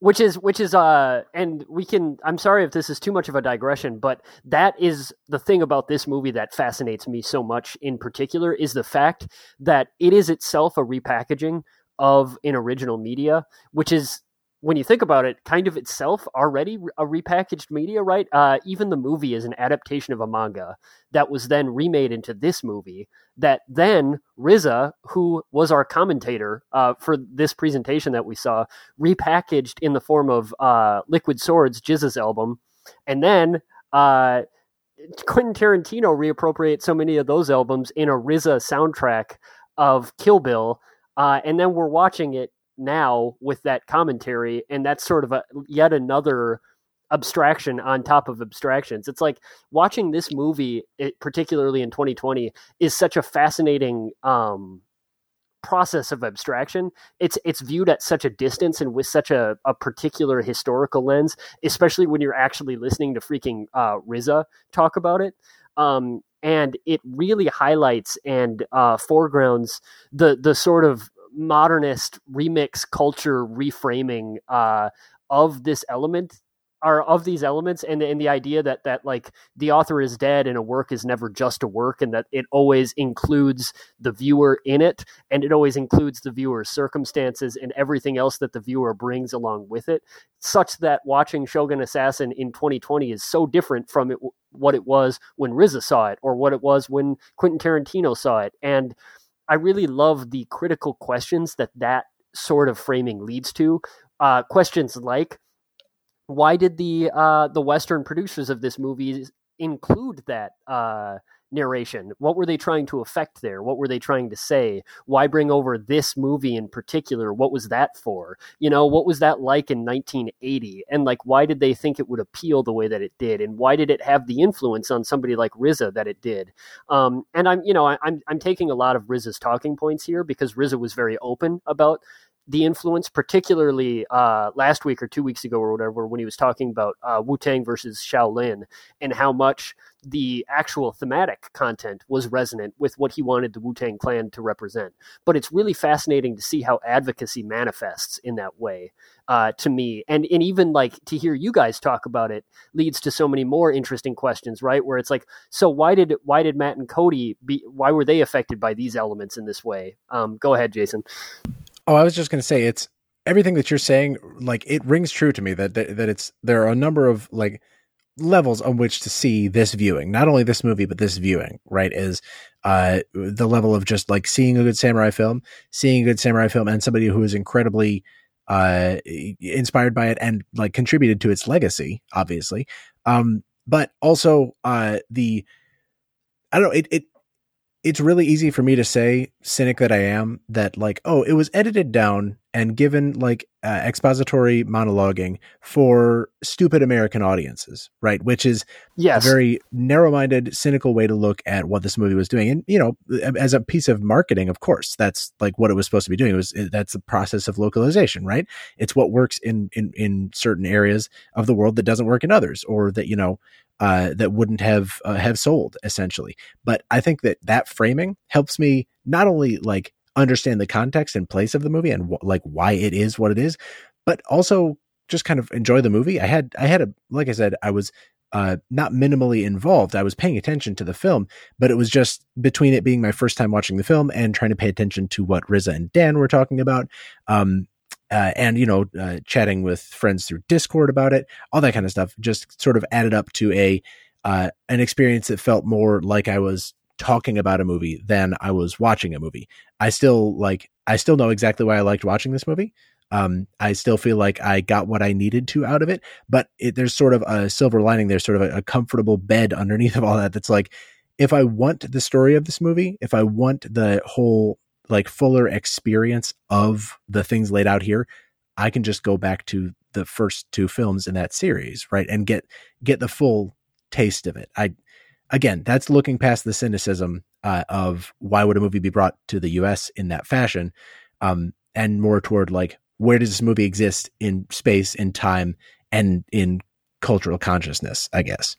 which is which is uh and we can i'm sorry if this is too much of a digression but that is the thing about this movie that fascinates me so much in particular is the fact that it is itself a repackaging of an original media which is when you think about it, kind of itself already a repackaged media, right? Uh, even the movie is an adaptation of a manga that was then remade into this movie. That then RZA, who was our commentator uh, for this presentation that we saw, repackaged in the form of uh, Liquid Swords, GZA's album, and then. Uh, Quentin Tarantino reappropriates so many of those albums in a RZA soundtrack of Kill Bill, uh, and then we're watching it now with that commentary, and that's sort of a yet another abstraction on top of abstractions. It's like watching this movie, it, particularly in 2020, is such a fascinating um, process of abstraction. It's it's viewed at such a distance and with such a, a particular historical lens, especially when you're actually listening to freaking uh, RZA talk about it. Um, and it really highlights and uh, foregrounds the the sort of modernist remix culture reframing uh, of this element are of these elements and, and the idea that that like the author is dead and a work is never just a work and that it always includes the viewer in it and it always includes the viewer's circumstances and everything else that the viewer brings along with it such that watching Shogun Assassin in 2020 is so different from it, what it was when RZA saw it or what it was when Quentin Tarantino saw it and I really love the critical questions that that sort of framing leads to. Uh, questions like, why did the uh, the Western producers of this movie include that uh, narration? What were they trying to affect there? What were they trying to say? Why bring over this movie in particular? What was that for? You know, what was that like in 1980? And like, why did they think it would appeal the way that it did? And why did it have the influence on somebody like RZA that it did? Um, and I'm, you know, I, I'm I'm taking a lot of RZA's talking points here because RZA was very open about the influence, particularly uh, last week or two weeks ago or whatever, when he was talking about uh, Wu Tang versus Shaolin and how much the actual thematic content was resonant with what he wanted the Wu Tang Clan to represent. But it's really fascinating to see how advocacy manifests in that way uh, to me, and and even like to hear you guys talk about it leads to so many more interesting questions, right? Where it's like, so why did why did Matt and Cody be why were they affected by these elements in this way? Um, go ahead, Jason. Oh, I was just going to say it's everything that you're saying. Like it rings true to me that, that that it's there are a number of like levels on which to see this viewing, not only this movie but this viewing. Right is uh the level of just like seeing a good samurai film, seeing a good samurai film, and somebody who is incredibly uh inspired by it and like contributed to its legacy, obviously. Um, but also uh the I don't know it it it's really easy for me to say, cynic that I am, that like, oh, it was edited down and given like uh, expository monologuing for stupid American audiences, right? Which is yes. a very narrow-minded, cynical way to look at what this movie was doing. And you know, as a piece of marketing, of course, that's like what it was supposed to be doing. It was that's the process of localization, right? It's what works in in in certain areas of the world that doesn't work in others, or that you know uh, that wouldn't have uh, have sold essentially. But I think that that framing helps me not only like understand the context and place of the movie and wh- like why it is what it is, but also just kind of enjoy the movie. I had I had a like I said I was uh, not minimally involved. I was paying attention to the film, but it was just between it being my first time watching the film and trying to pay attention to what RZA and Dan were talking about. Um, uh, and you know, uh, chatting with friends through Discord about it, all that kind of stuff, just sort of added up to a uh, an experience that felt more like I was talking about a movie than I was watching a movie. I still like, I still know exactly why I liked watching this movie. Um, I still feel like I got what I needed to out of it, but it, there's sort of a silver lining. There's sort of a, a comfortable bed underneath of all that. That's like, if I want the story of this movie, if I want the whole like fuller experience of the things laid out here, I can just go back to the first two films in that series, right? And get get the full taste of it. I again, that's looking past the cynicism uh, of why would a movie be brought to the US in that fashion, um, and more toward like where does this movie exist in space, in time, and in cultural consciousness, I guess.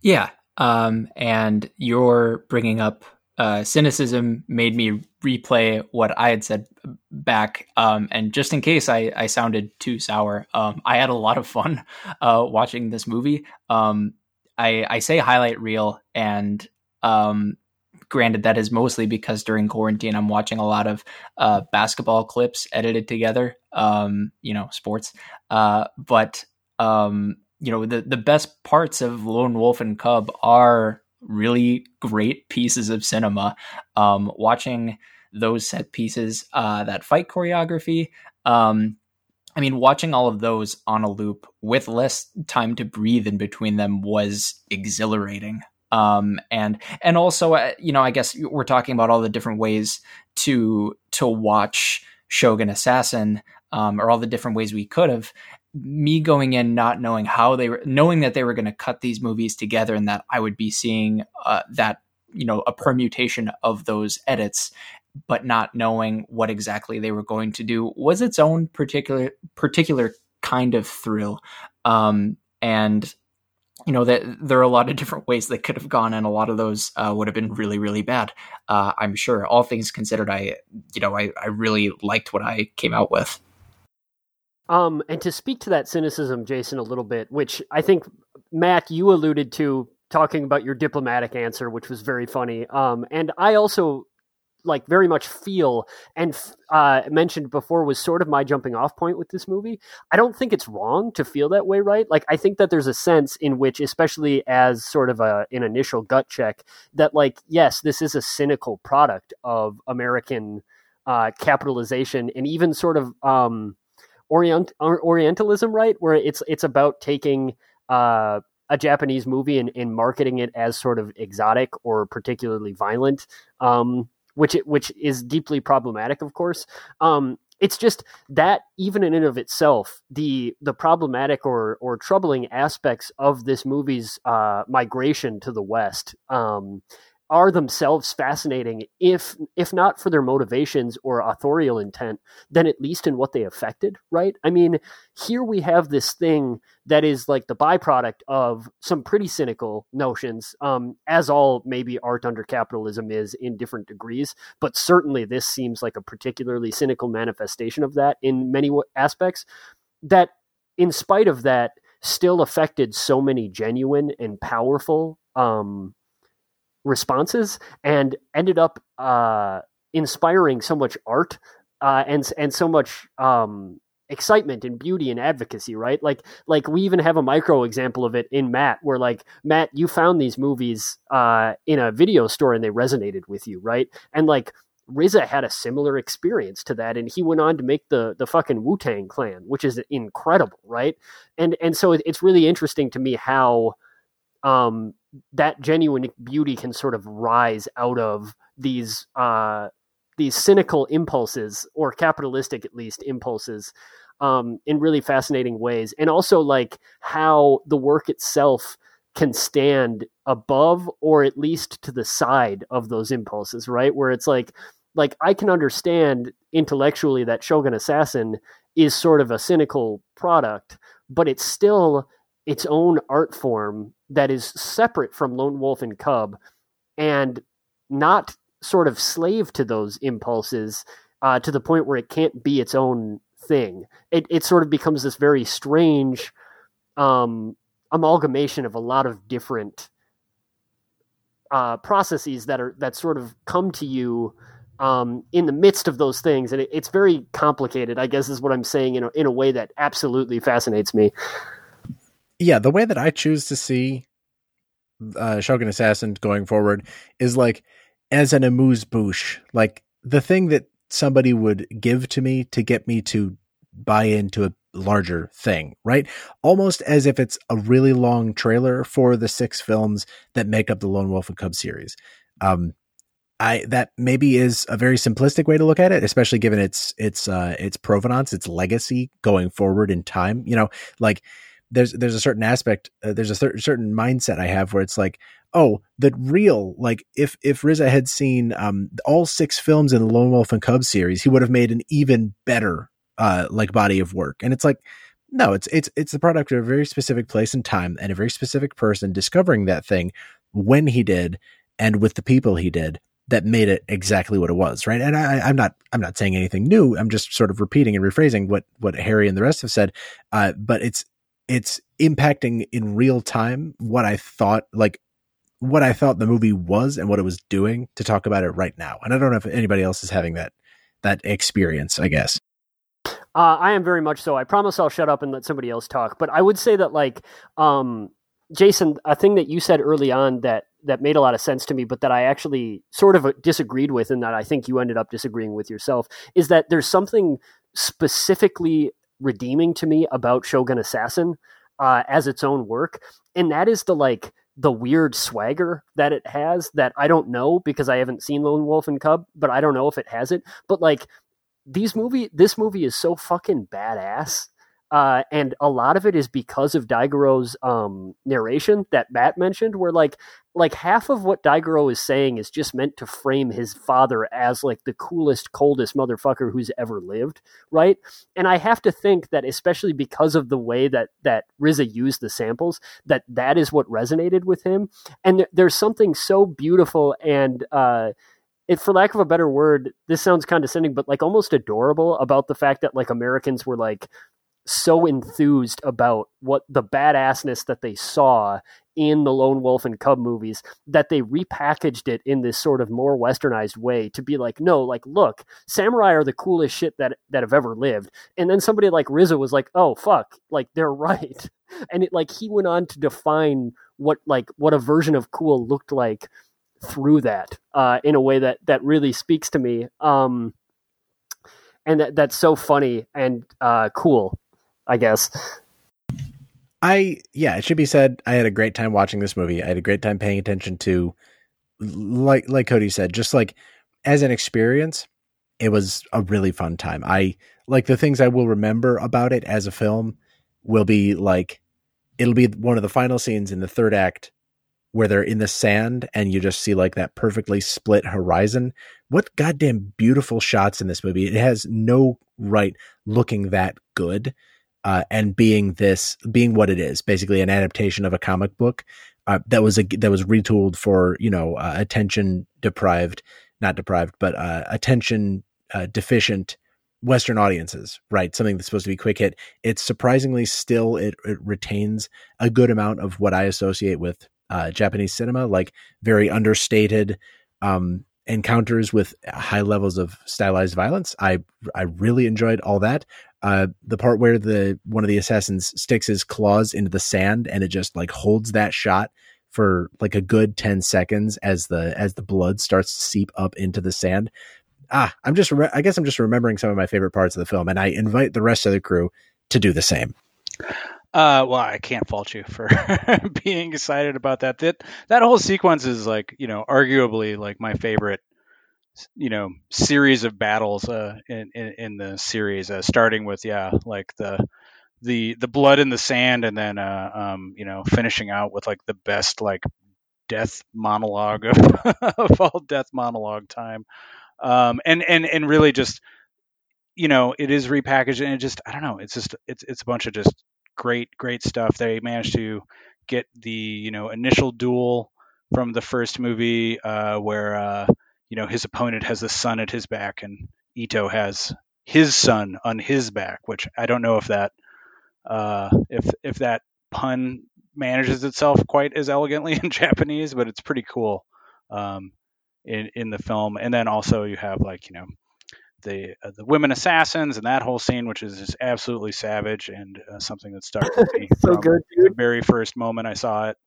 Yeah. Um, and you're bringing up uh, cynicism made me replay what I had said back. Um, and just in case I, I sounded too sour, um, I had a lot of fun <laughs> uh, watching this movie. Um, I, I say highlight reel, and um, granted, that is mostly because during quarantine, I'm watching a lot of uh, basketball clips edited together, um, you know, sports. Uh, but, um, you know, the, the best parts of Lone Wolf and Cub are really great pieces of cinema. Um, watching those set pieces, uh, that fight choreography, um, I mean, watching all of those on a loop with less time to breathe in between them was exhilarating. Um, and and also, uh, you know, I guess we're talking about all the different ways to to watch Shogun Assassin, um, or all the different ways we could have me going in not knowing how they were knowing that they were going to cut these movies together and that I would be seeing uh, that you know a permutation of those edits but not knowing what exactly they were going to do was its own particular particular kind of thrill. Um, and you know that there are a lot of different ways that could have gone and a lot of those uh, would have been really really bad. Uh, i'm sure all things considered i you know I, I really liked what i came out with um, and to speak to that cynicism, Jason, a little bit, which I think Matt, you alluded to talking about your diplomatic answer, which was very funny. Um, and I also like very much feel and uh, mentioned before was sort of my jumping off point with this movie. I don't think it's wrong to feel that way, right? Like I think that there's a sense in which, especially as sort of a an initial gut check, that like yes, this is a cynical product of American uh, capitalization and even sort of um, Orient Orientalism, right? Where it's it's about taking uh, a Japanese movie and, and, marketing it as sort of exotic or particularly violent, um, which it, which is deeply problematic, of course. Um, it's just that even in and of itself, the the problematic or or troubling aspects of this movie's uh, migration to the West. Um, are themselves fascinating if if not for their motivations or authorial intent then at least in what they affected right? I mean here we have this thing that is like the byproduct of some pretty cynical notions um, as all maybe art under capitalism is in different degrees but certainly this seems like a particularly cynical manifestation of that in many aspects that in spite of that still affected so many genuine and powerful um, responses and ended up uh, inspiring so much art uh, and and so much um, excitement and beauty and advocacy, right? Like like we even have a micro example of it in Matt, where like Matt, you found these movies uh, in a video store and they resonated with you, right? And like RZA had a similar experience to that, and he went on to make the the fucking Wu Tang Clan, which is incredible, right? And and so it's really interesting to me how um, that genuine beauty can sort of rise out of these uh, these cynical impulses or capitalistic at least impulses um, in really fascinating ways. And also like how the work itself can stand above or at least to the side of those impulses right? Where it's like like i can understand intellectually that shogun assassin is sort of a cynical product but it's still its own art form that is separate from Lone Wolf and Cub and not sort of slave to those impulses uh, to the point where it can't be its own thing. It, it sort of becomes this very strange um, amalgamation of a lot of different uh, processes that are that sort of come to you um, in the midst of those things, and it, it's very complicated. I guess is what I'm saying in a, in a way that absolutely fascinates me yeah, the way that I choose to see uh, Shogun Assassin going forward is like as an amuse bouche, like the thing that somebody would give to me to get me to buy into a larger thing, right? Almost as if it's a really long trailer for the six films that make up the Lone Wolf and Cub series. Um, I that maybe is a very simplistic way to look at it, especially given its its uh, its provenance, its legacy going forward in time. You know, like there's there's a certain aspect uh, there's a cer- certain mindset I have where it's like oh the real like if if RZA had seen um all six films in the Lone Wolf and Cub series he would have made an even better uh like body of work and it's like no it's it's it's the product of a very specific place and time and a very specific person discovering that thing when he did and with the people he did that made it exactly what it was, right? And I, I'm not I'm not saying anything new. I'm just sort of repeating and rephrasing what what Harry and the rest have said. Uh, but it's it's impacting in real time what I thought like what I thought the movie was and what it was doing to talk about it right now. And I don't know if anybody else is having that that experience, I guess. Uh, I am very much so. I promise I'll shut up and let somebody else talk. But I would say that, like, um, Jason, a thing that you said early on that that made a lot of sense to me, but that I actually sort of disagreed with, and that I think you ended up disagreeing with yourself, is that there's something specifically redeeming to me about Shogun Assassin uh, as its own work, and that is the like the weird swagger that it has that I don't know because I haven't seen Lone Wolf and Cub, but I don't know if it has it. But like these movie, this movie is so fucking badass. Uh, and a lot of it is because of Daigo's um, narration that Matt mentioned, where like like half of what Daigoro is saying is just meant to frame his father as like the coolest, coldest motherfucker who's ever lived, right? And I have to think that especially because of the way that that RZA used the samples, that that is what resonated with him. And th- there's something so beautiful and uh, for lack of a better word, this sounds condescending, but like almost adorable about the fact that like Americans were like so enthused about what the badassness that they saw in the Lone Wolf and Cub movies that they repackaged it in this sort of more westernized way to be like, no, like, look, samurai are the coolest shit that that have ever lived. And then somebody like RZA was like, oh fuck, like they're <laughs> right. And it like he went on to define what like what a version of cool looked like through that uh, in a way that that really speaks to me. Um, and that, that's so funny and uh, cool, I guess. I yeah, it should be said I had a great time watching this movie. I had a great time paying attention to like like Cody said, just like as an experience, it was a really fun time. I like the things I will remember about it as a film will be like it'll be one of the final scenes in the third act where they're in the sand and you just see like that perfectly split horizon. What goddamn beautiful shots in this movie. It has no right looking that good uh, and being this being what it is, basically an adaptation of a comic book uh, that was a, that was retooled for you know uh, attention deprived, not deprived, but uh, attention uh, deficient Western audiences, right? Something that's supposed to be quick hit. It's surprisingly still it, it retains a good amount of what I associate with uh, Japanese cinema, like very understated um, encounters with high levels of stylized violence. I I really enjoyed all that uh, the part where the one of the assassins sticks his claws into the sand and it just like holds that shot for like a good 10 seconds as the as the blood starts to seep up into the sand ah i'm just re- i guess i'm just remembering some of my favorite parts of the film and i invite the rest of the crew to do the same uh, well, I can't fault you for <laughs> being excited about that. That that whole sequence is like, you know, arguably like my favorite you know series of battles uh, in, in, in the series, uh, starting with yeah, like the the the blood in the sand, and then uh, um, you know finishing out with like the best like death monologue of, <laughs> of all death monologue time, um, and and and really just you know it is repackaged and it just I don't know it's just it's it's a bunch of just great great stuff. They managed to get the you know initial duel from the first movie uh, where uh, you know his opponent has a son at his back and Itto has his son on his back, which I don't know if that uh, if if that pun manages itself quite as elegantly <laughs> in Japanese, but it's pretty cool um, in in the film. And then also you have like you know the uh, the women assassins and that whole scene, which is just absolutely savage and uh, something that stuck with <laughs> me so from good, the very first moment I saw it.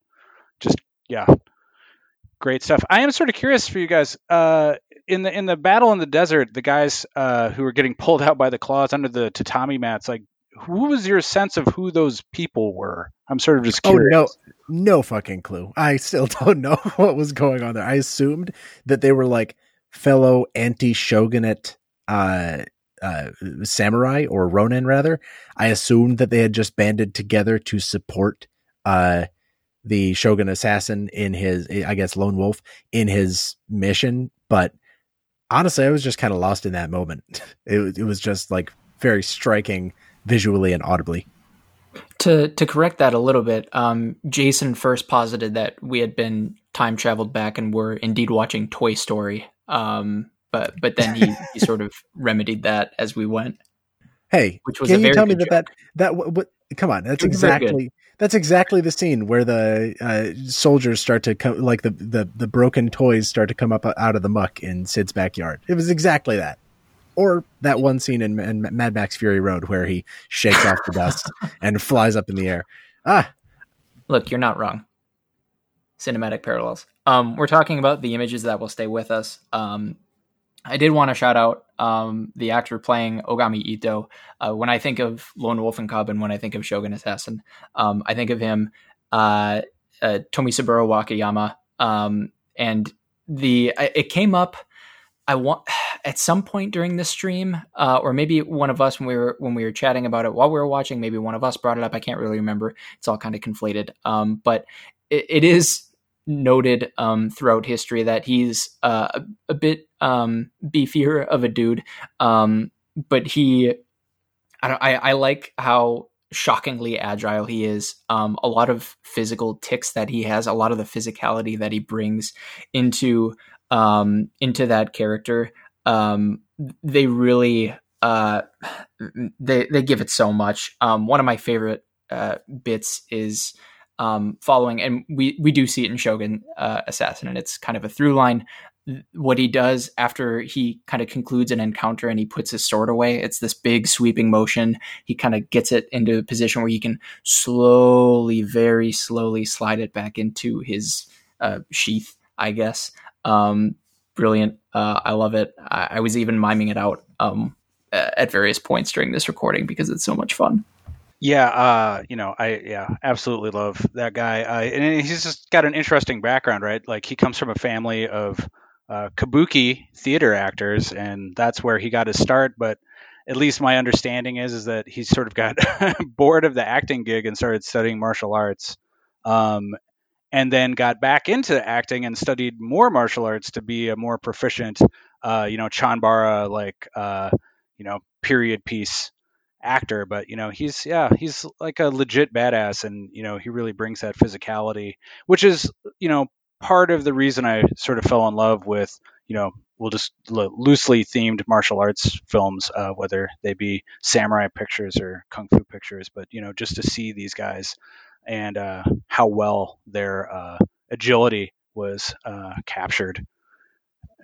Just yeah, great stuff. I am sort of curious for you guys. Uh, in the in the battle in the desert, the guys uh, who were getting pulled out by the claws under the tatami mats, like who was your sense of who those people were? I'm sort of just curious. Oh no, no fucking clue. I still <laughs> don't know <laughs> what was going on there. I assumed that they were like fellow anti-shogunate uh, uh, samurai or ronin rather. I assumed that they had just banded together to support uh, the Shogun assassin in his, I guess, lone wolf in his mission. But honestly, I was just kind of lost in that moment. <laughs> It, it was just like very striking visually and audibly. To to correct that a little bit, um, Jason first posited that we had been time traveled back and were indeed watching Toy Story Um, but but then he he sort of remedied that as we went. Hey, which was can you tell me that, that that that what? Come on, that's exactly that's exactly the scene where the uh, soldiers start to come, like the, the the broken toys start to come up out of the muck in Sid's backyard. It was exactly that, or that one scene in, in Mad Max Fury Road where he shakes off the dust <laughs> and flies up in the air. Ah, look, you're not wrong. Cinematic parallels. Um, we're talking about the images that will stay with us. Um, I did want to shout out um, the actor playing Ogami Itto. Uh, when I think of Lone Wolf and Cub and when I think of Shogun Assassin, um, I think of him, uh, uh, Tomisaburo Wakayama. Um, and the it came up. I want <sighs> at some point during the stream, uh, or maybe one of us when we were when we were chatting about it while we were watching. Maybe one of us brought it up. I can't really remember. It's all kind of conflated. Um, but it, it is noted um, throughout history that he's uh, a, bit um, beefier of a dude, um, but he, I, I, I, like how shockingly agile he is. Um, a lot of physical ticks that he has, a lot of the physicality that he brings into um, into that character. Um, they really uh, they they give it so much. one of my favorite uh, bits is um, following, and we we do see it in Shogun uh, Assassin, and it's kind of a through line. What he does after he kind of concludes an encounter and he puts his sword away, it's this big sweeping motion. He kind of gets it into a position where he can slowly, very slowly slide it back into his uh, sheath, I guess. Um, brilliant. Uh, I love it. I, I, was even miming it out um, at various points during this recording because it's so much fun. Yeah, uh, you know, I yeah, absolutely love that guy, uh, and he's just got an interesting background, right? Like he comes from a family of uh, kabuki theater actors, and that's where he got his start. But at least my understanding is is that he sort of got <laughs> bored of the acting gig and started studying martial arts, um, and then got back into acting and studied more martial arts to be a more proficient, uh, you know, Chanbara like uh, you know period piece actor, but you know, he's yeah, he's like a legit badass, and you know, he really brings that physicality, which is you know part of the reason I sort of fell in love with you know we'll just loosely themed martial arts films, uh, whether they be samurai pictures or kung fu pictures, but you know, just to see these guys and uh, how well their uh, agility was uh, captured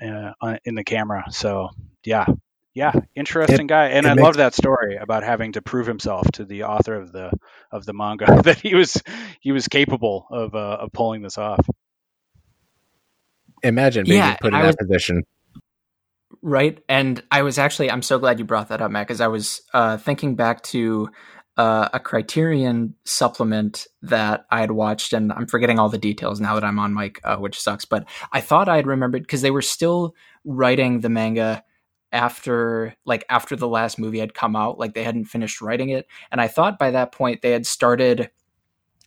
uh, in the camera. So yeah, yeah, interesting it, guy, and I makes, love that story about having to prove himself to the author of the of the manga <laughs> that he was he was capable of uh, of pulling this off. Imagine being yeah, put in I that was, position, right? And I was actually I'm so glad you brought that up, Matt, because I was uh, thinking back to uh, a Criterion supplement that I had watched, and I'm forgetting all the details now that I'm on mic, uh, which sucks. But I thought I had remembered because they were still writing the manga after like after the last movie had come out like they hadn't finished writing it. And i thought by that point they had started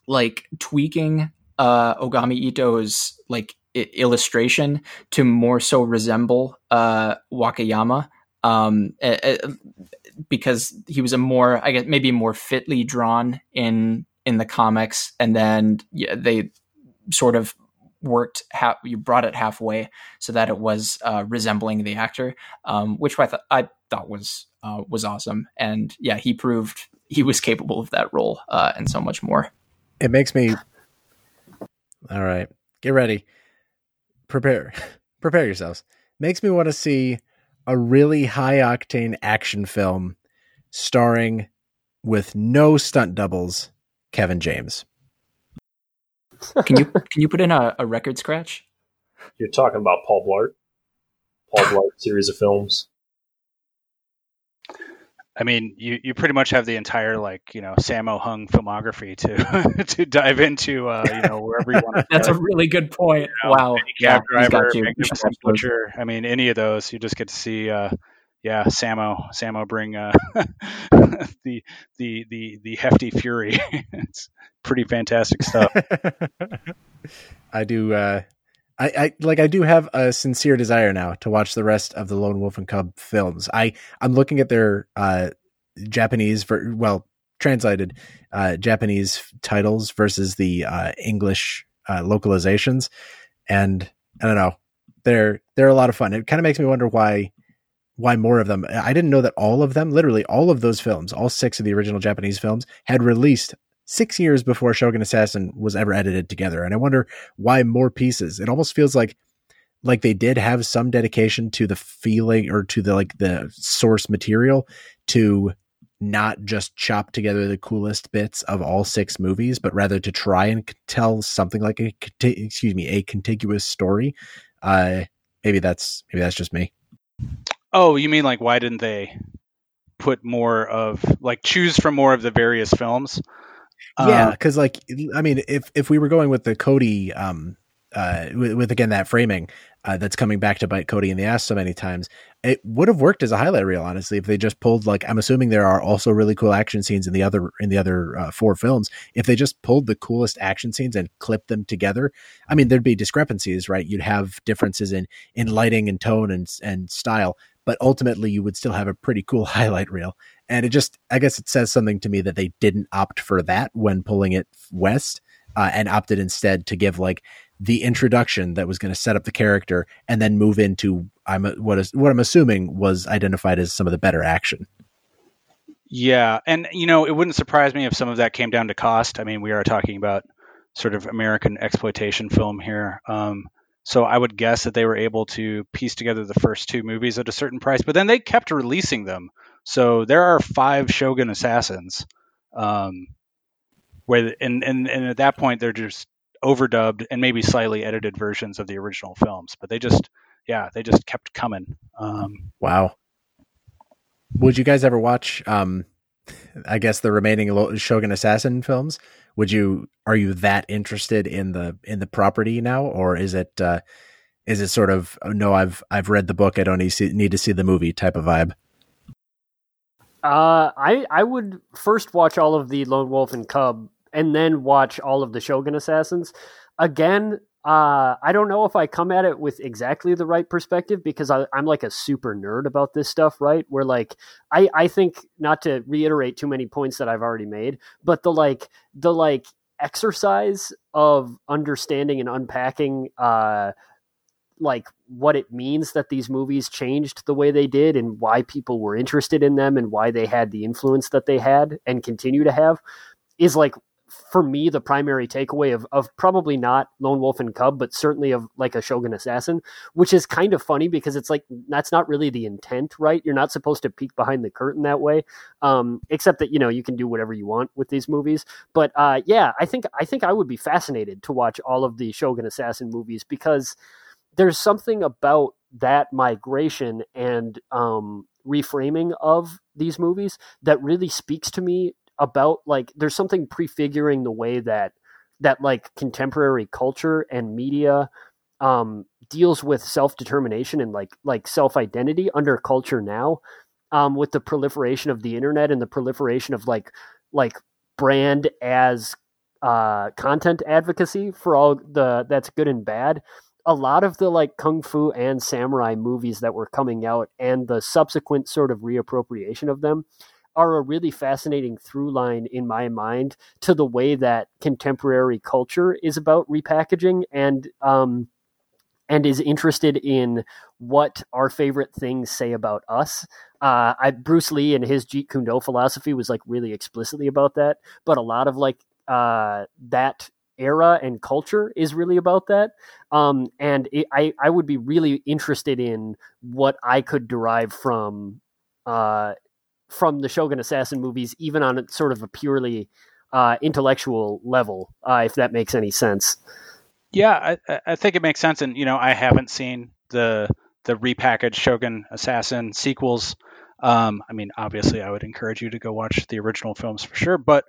like tweaking uh ogami itto's like I- illustration to more so resemble uh wakayama um uh, because he was a more i guess maybe more fitly drawn in in the comics. And then yeah, they sort of worked you brought it halfway so that it was uh, resembling the actor um, which I, th- I thought was uh, was awesome. And yeah he proved he was capable of that role uh, and so much more. It makes me all right get ready. Prepare <laughs> prepare yourselves. Makes me want to see a really high octane action film starring with no stunt doubles kevin james can you can you put in a, a record scratch? You're talking about Paul Blart. Paul Blart <laughs> series of films. I mean, you, you pretty much have the entire like you know Sammo Hung filmography to <laughs> to dive into uh, you know wherever you want. <laughs> That's a really good point. You know, wow, cab yeah, driver, magnificent butcher. I mean, any of those, you just get to see. Uh, yeah, Sammo, Sammo, bring uh, <laughs> the the the the hefty fury. <laughs> it's pretty fantastic stuff. <laughs> I do. Uh, I, I like. I do have a sincere desire now to watch the rest of the Lone Wolf and Cub films. I I'm looking at their uh, Japanese, ver- well translated uh, Japanese titles versus the uh, English uh, localizations, and I don't know. they're they're a lot of fun. It kind of makes me wonder why why more of them. I didn't know that all of them, literally all of those films, all six of the original Japanese films, had released six years before Shogun Assassin was ever edited together. And I wonder why more pieces. It almost feels like like they did have some dedication to the feeling or to the like the source material to not just chop together the coolest bits of all six movies, but rather to try and tell something like a excuse me a contiguous story. Uh, maybe that's maybe that's just me. Oh, you mean like why didn't they put more of like choose from more of the various films? Yeah, because um, like I mean, if if we were going with the Cody, um, uh, with, with again that framing, uh, that's coming back to bite Cody in the ass so many times. It would have worked as a highlight reel, honestly, if they just pulled like I'm assuming there are also really cool action scenes in the other in the other uh, four films. If they just pulled the coolest action scenes and clipped them together, I mean, there'd be discrepancies, right? You'd have differences in in lighting and tone and and style, but ultimately you would still have a pretty cool <laughs> highlight reel. And it just, I guess, it says something to me that they didn't opt for that when pulling it west. Uh, and opted instead to give like the introduction that was going to set up the character and then move into I'm what is what I'm assuming was identified as some of the better action. Yeah, and you know, it wouldn't surprise me if some of that came down to cost. I mean, we are talking about sort of American exploitation film here. Um, so I would guess that they were able to piece together the first two movies at a certain price, but then they kept releasing them. So there are five Shogun Assassins. Um, where and, and and at that point they're just overdubbed and maybe slightly edited versions of the original films. But they just, yeah, they just kept coming. Um, wow. Would you guys ever watch? Um, I guess the remaining Shogun Assassin films. Would you? Are you that interested in the in the property now, or is it? Uh, is it sort of oh, no? I've I've read the book. I don't need, see, need to see the movie type of vibe. Uh, I I would first watch all of the Lone Wolf and Cub and then watch all of the Shogun Assassins. Again, uh, I don't know if I come at it with exactly the right perspective because I, am like a super nerd about this stuff, right? Where like I, I think not to reiterate too many points that I've already made, but the like the like exercise of understanding and unpacking uh like what it means that these movies changed the way they did and why people were interested in them and why they had the influence that they had and continue to have is like for me the primary takeaway of of probably not Lone Wolf and Cub, but certainly of like a Shogun Assassin, which is kind of funny because it's like that's not really the intent, right? You're not supposed to peek behind the curtain that way, um, except that you know you can do whatever you want with these movies. But uh, yeah, I think I think I would be fascinated to watch all of the Shogun Assassin movies because there's something about that migration and um, reframing of these movies that really speaks to me about like there's something prefiguring the way that that like contemporary culture and media um, deals with self determination and like like self identity under culture now, um, with the proliferation of the internet and the proliferation of like like brand as uh, content advocacy for all the that's good and bad. A lot of the like kung fu and samurai movies that were coming out and the subsequent sort of reappropriation of them are a really fascinating through line in my mind to the way that contemporary culture is about repackaging and um, and is interested in what our favorite things say about us. Uh, I, Bruce Lee and his Jeet Kune Do philosophy was like really explicitly about that, but a lot of like uh, that era and culture is really about that. Um, and it, I, I would be really interested in what I could derive from uh, from the Shogun Assassin movies, even on sort of a purely uh, intellectual level, uh, if that makes any sense. Yeah, I, I, think it makes sense, and you know, I haven't seen the the repackaged Shogun Assassin sequels. Um, I mean, obviously, I would encourage you to go watch the original films for sure. But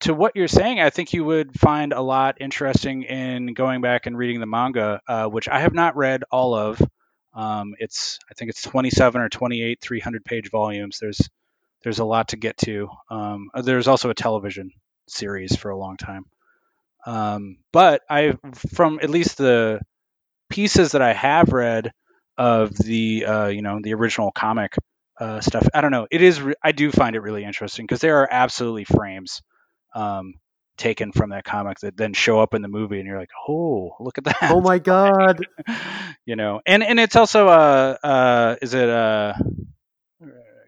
to what you're saying, I think you would find a lot interesting in going back and reading the manga, uh, which I have not read all of. Um, it's I think it's 27 or 28 300 page volumes. There's there's a lot to get to. Um, uh, there's also a television series for a long time. Um, but I, from at least the pieces that I have read of the, uh, you know, the original comic uh, stuff, I don't know. It is, re- I do find it really interesting because there are absolutely frames um, taken from that comic that then show up in the movie, and you're like, oh, look at <laughs> that! Oh my god! <laughs> you know, and and it's also uh uh is it uh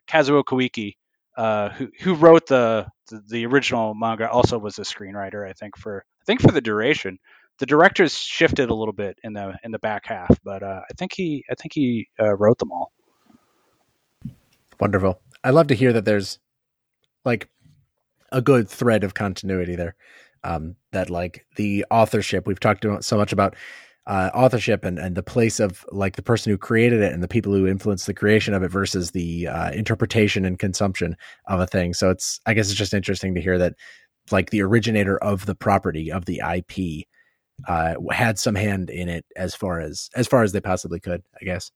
Kazuo Koike uh who who wrote the, the the original manga also was a screenwriter I think for I think for the duration the directors shifted a little bit in the in the back half, but uh, I think he I think he uh, wrote them all. Wonderful. I love to hear that there's like a good thread of continuity there. Um, that like the authorship we've talked about so much about uh, authorship and, and the place of like the person who created it and the people who influenced the creation of it versus the uh, interpretation and consumption of a thing. So it's I guess it's just interesting to hear that like the originator of the property of the IP uh, had some hand in it as far as as far as they possibly could, I guess.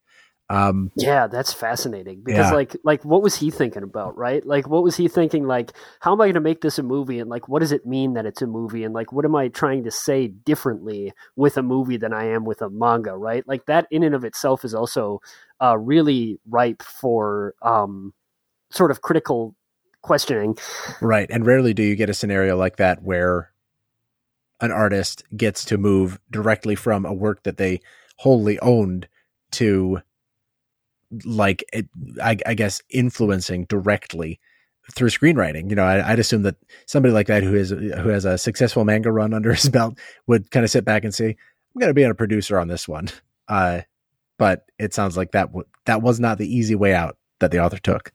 Um, yeah, that's fascinating because Yeah. like like what was he thinking about, right? Like what was he thinking like how am I going to make this a movie and like what does it mean that it's a movie and like what am I trying to say differently with a movie than I am with a manga, right? Like that in and of itself is also uh, really ripe for um, sort of critical questioning. right, and rarely do you get a scenario like that where an artist gets to move directly from a work that they wholly owned to like it, I, I guess influencing directly through screenwriting. You know, I, I'd assume that somebody like that who is who has a successful manga run <laughs> under his belt would kind of sit back and say, "I'm going to be a producer on this one." <laughs> Uh, but it sounds like that w- that was not the easy way out that the author took.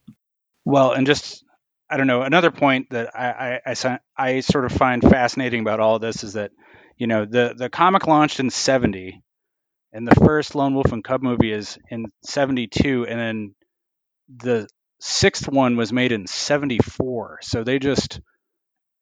Well, and just I don't know. Another point that I I, I, I sort of find fascinating about all this is that you know the the comic launched in '70, and the first Lone Wolf and Cub movie is in '72, and then the sixth one was made in '74. So they just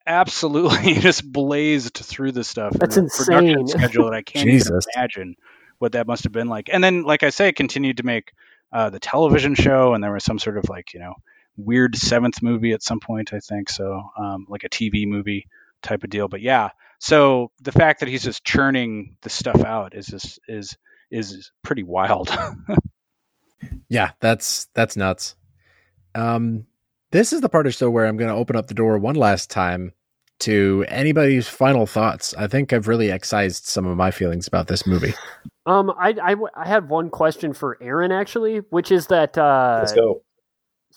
absolutely <laughs> just blazed through the stuff. in That's a production insane. schedule that I can't even imagine what that must have been like. And then, like I say, continued to make uh, the television show, and there was some sort of like you know weird seventh movie at some point, I think. So, um, like a TV movie type of deal. But yeah, so the fact that he's just churning the stuff out is just is is pretty wild. <laughs> Yeah, that's that's nuts. Um, this is the part of the show where I'm going to open up the door one last time to anybody's final thoughts. I think I've really excised some of my feelings about this movie. Um, I, I, I had one question for Aaron actually, which is that uh, Let's go.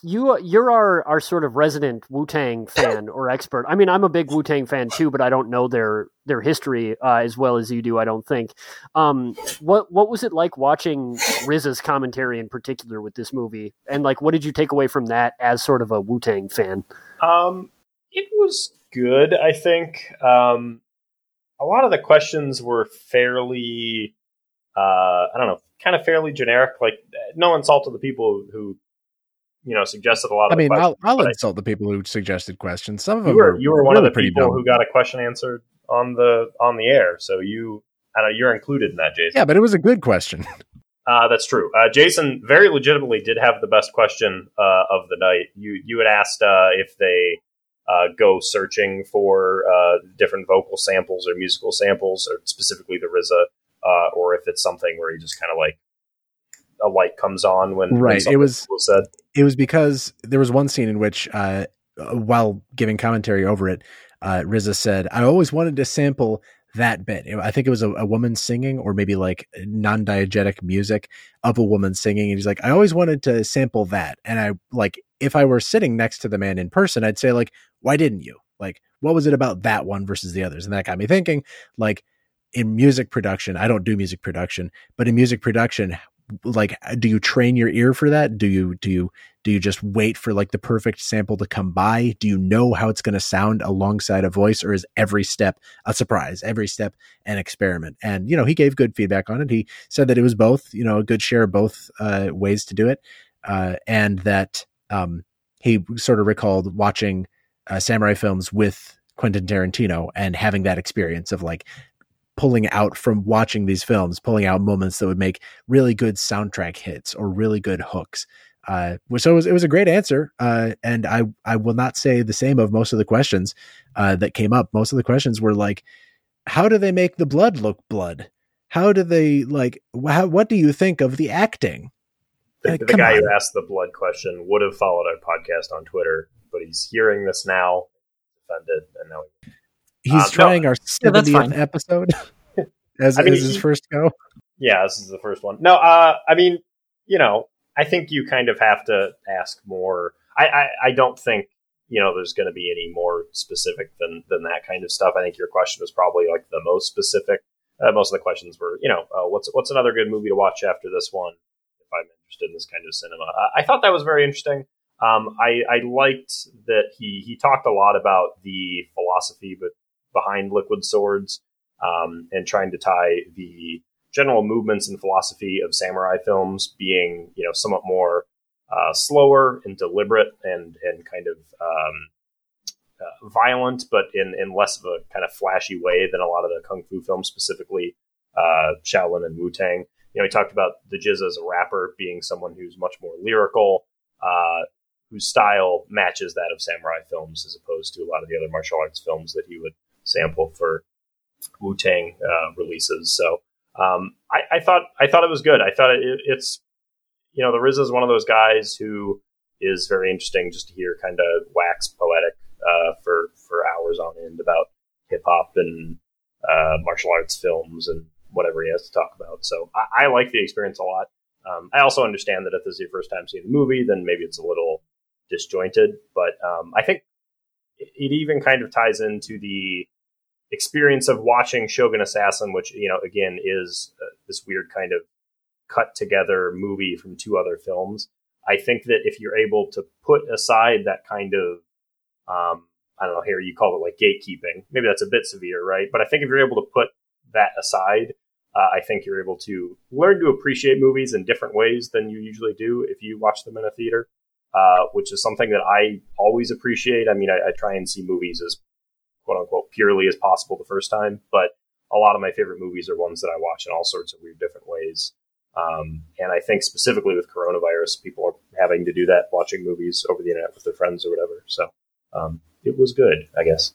You you're our our sort of resident Wu Tang <laughs> fan or expert. I mean, I'm a big Wu Tang fan too, but I don't know their their history uh, as well as you do. I don't think. Um, what what was it like watching RZA's commentary in particular with this movie, and like, what did you take away from that as sort of a Wu Tang fan? Um, it was good, I think. Um, a lot of the questions were fairly, uh, I don't know, kind of fairly generic. Like, no insult to the people who, you know, suggested a lot of I mean, I'll. I'll but I- insult the people who suggested questions. Some of you them were are you were one really of the people dumb. who got a question answered on the on the air. So you, I know you're included in that, Jason. Yeah, but it was a good question. <laughs> Uh, that's true. Uh, Jason very legitimately did have the best question uh, of the night. You you had asked uh, if they uh, go searching for uh, different vocal samples or musical samples, or specifically the RZA, uh, or if it's something where he just kind of like a light comes on when when Right, it was- was said. it was because there was one scene in which, uh, while giving commentary over it, uh, RZA said, "I always wanted to sample that bit. I think it was a, a woman singing, or maybe like non-diegetic music of a woman singing." And he's like, "I always wanted to sample that." And I like, if I were sitting next to the man in person, I'd say like, "Why didn't you? Like, what was it about that one versus the others?" And that got me thinking, like. In music production, I don't do music production, but in music production, like, do you train your ear for that? Do you do you do you just wait for like the perfect sample to come by? Do you know how it's going to sound alongside a voice, or is every step a surprise? Every step an experiment? And you know, he gave good feedback on it. He said that it was both, you know, a good share of both uh, ways to do it, uh, and that um, he sort of recalled watching uh, samurai films with Quentin Tarantino and having that experience of like pulling out from watching these films, pulling out moments that would make really good soundtrack hits or really good hooks. Uh, so it was, it was a great answer. Uh, and I, I will not say the same of most of the questions, uh, that came up. Most of the questions were like, how do they make the blood look blood? How do they like, how, what do you think of the acting? The, the guy on. who asked the blood question would have followed our podcast on Twitter, but he's hearing this now, offended, and now he's Uh, trying no, our Yeah, 70th fine. episode <laughs> <laughs> as, I mean, as his he- first go. Yeah, this is the first one. No, uh, I mean, you know, I think you kind of have to ask more. I, I, I don't think you know there's going to be any more specific than than that kind of stuff. I think your question was probably like the most specific. Uh, most of the questions were, you know, uh, what's what's another good movie to watch after this one? If I'm interested in this kind of cinema, I, I thought that was very interesting. Um, I, I liked that he he talked a lot about the philosophy but behind Liquid Swords um, and trying to tie the general movements and philosophy of samurai films being, you know, somewhat more uh, slower and deliberate and and kind of um, uh, violent, but in in less of a kind of flashy way than a lot of the kung fu films, specifically uh, Shaolin and Wu Tang. You know, he talked about the GZA as a rapper being someone who's much more lyrical, uh, whose style matches that of samurai films, as opposed to a lot of the other martial arts films that he would sample for Wu Tang uh, releases. So um, I, I thought I thought it was good. I thought it, it's you know the RZA is one of those guys who is very interesting just to hear kind of wax poetic uh, for for hours on end about hip hop and uh, martial arts films and whatever he has to talk about. So I, I like the experience a lot. Um, I also understand that if this is your first time seeing the movie, then maybe it's a little disjointed. But um, I think it, it even kind of ties into the experience of watching Shogun Assassin, which you know again is uh, this weird kind of cut together movie from two other films. I think that if you're able to put aside that kind of um, I don't know here you call it like gatekeeping, maybe that's a bit severe, right? But I think if you're able to put that aside, uh, I think you're able to learn to appreciate movies in different ways than you usually do if you watch them in a theater, uh, which is something that I always appreciate. I mean, I, I try and see movies as quote unquote purely as possible the first time, but a lot of my favorite movies are ones that I watch in all sorts of weird different ways. Um, and I think specifically with coronavirus, people are having to do that, watching movies over the internet with their friends or whatever. So um, it was good, I guess.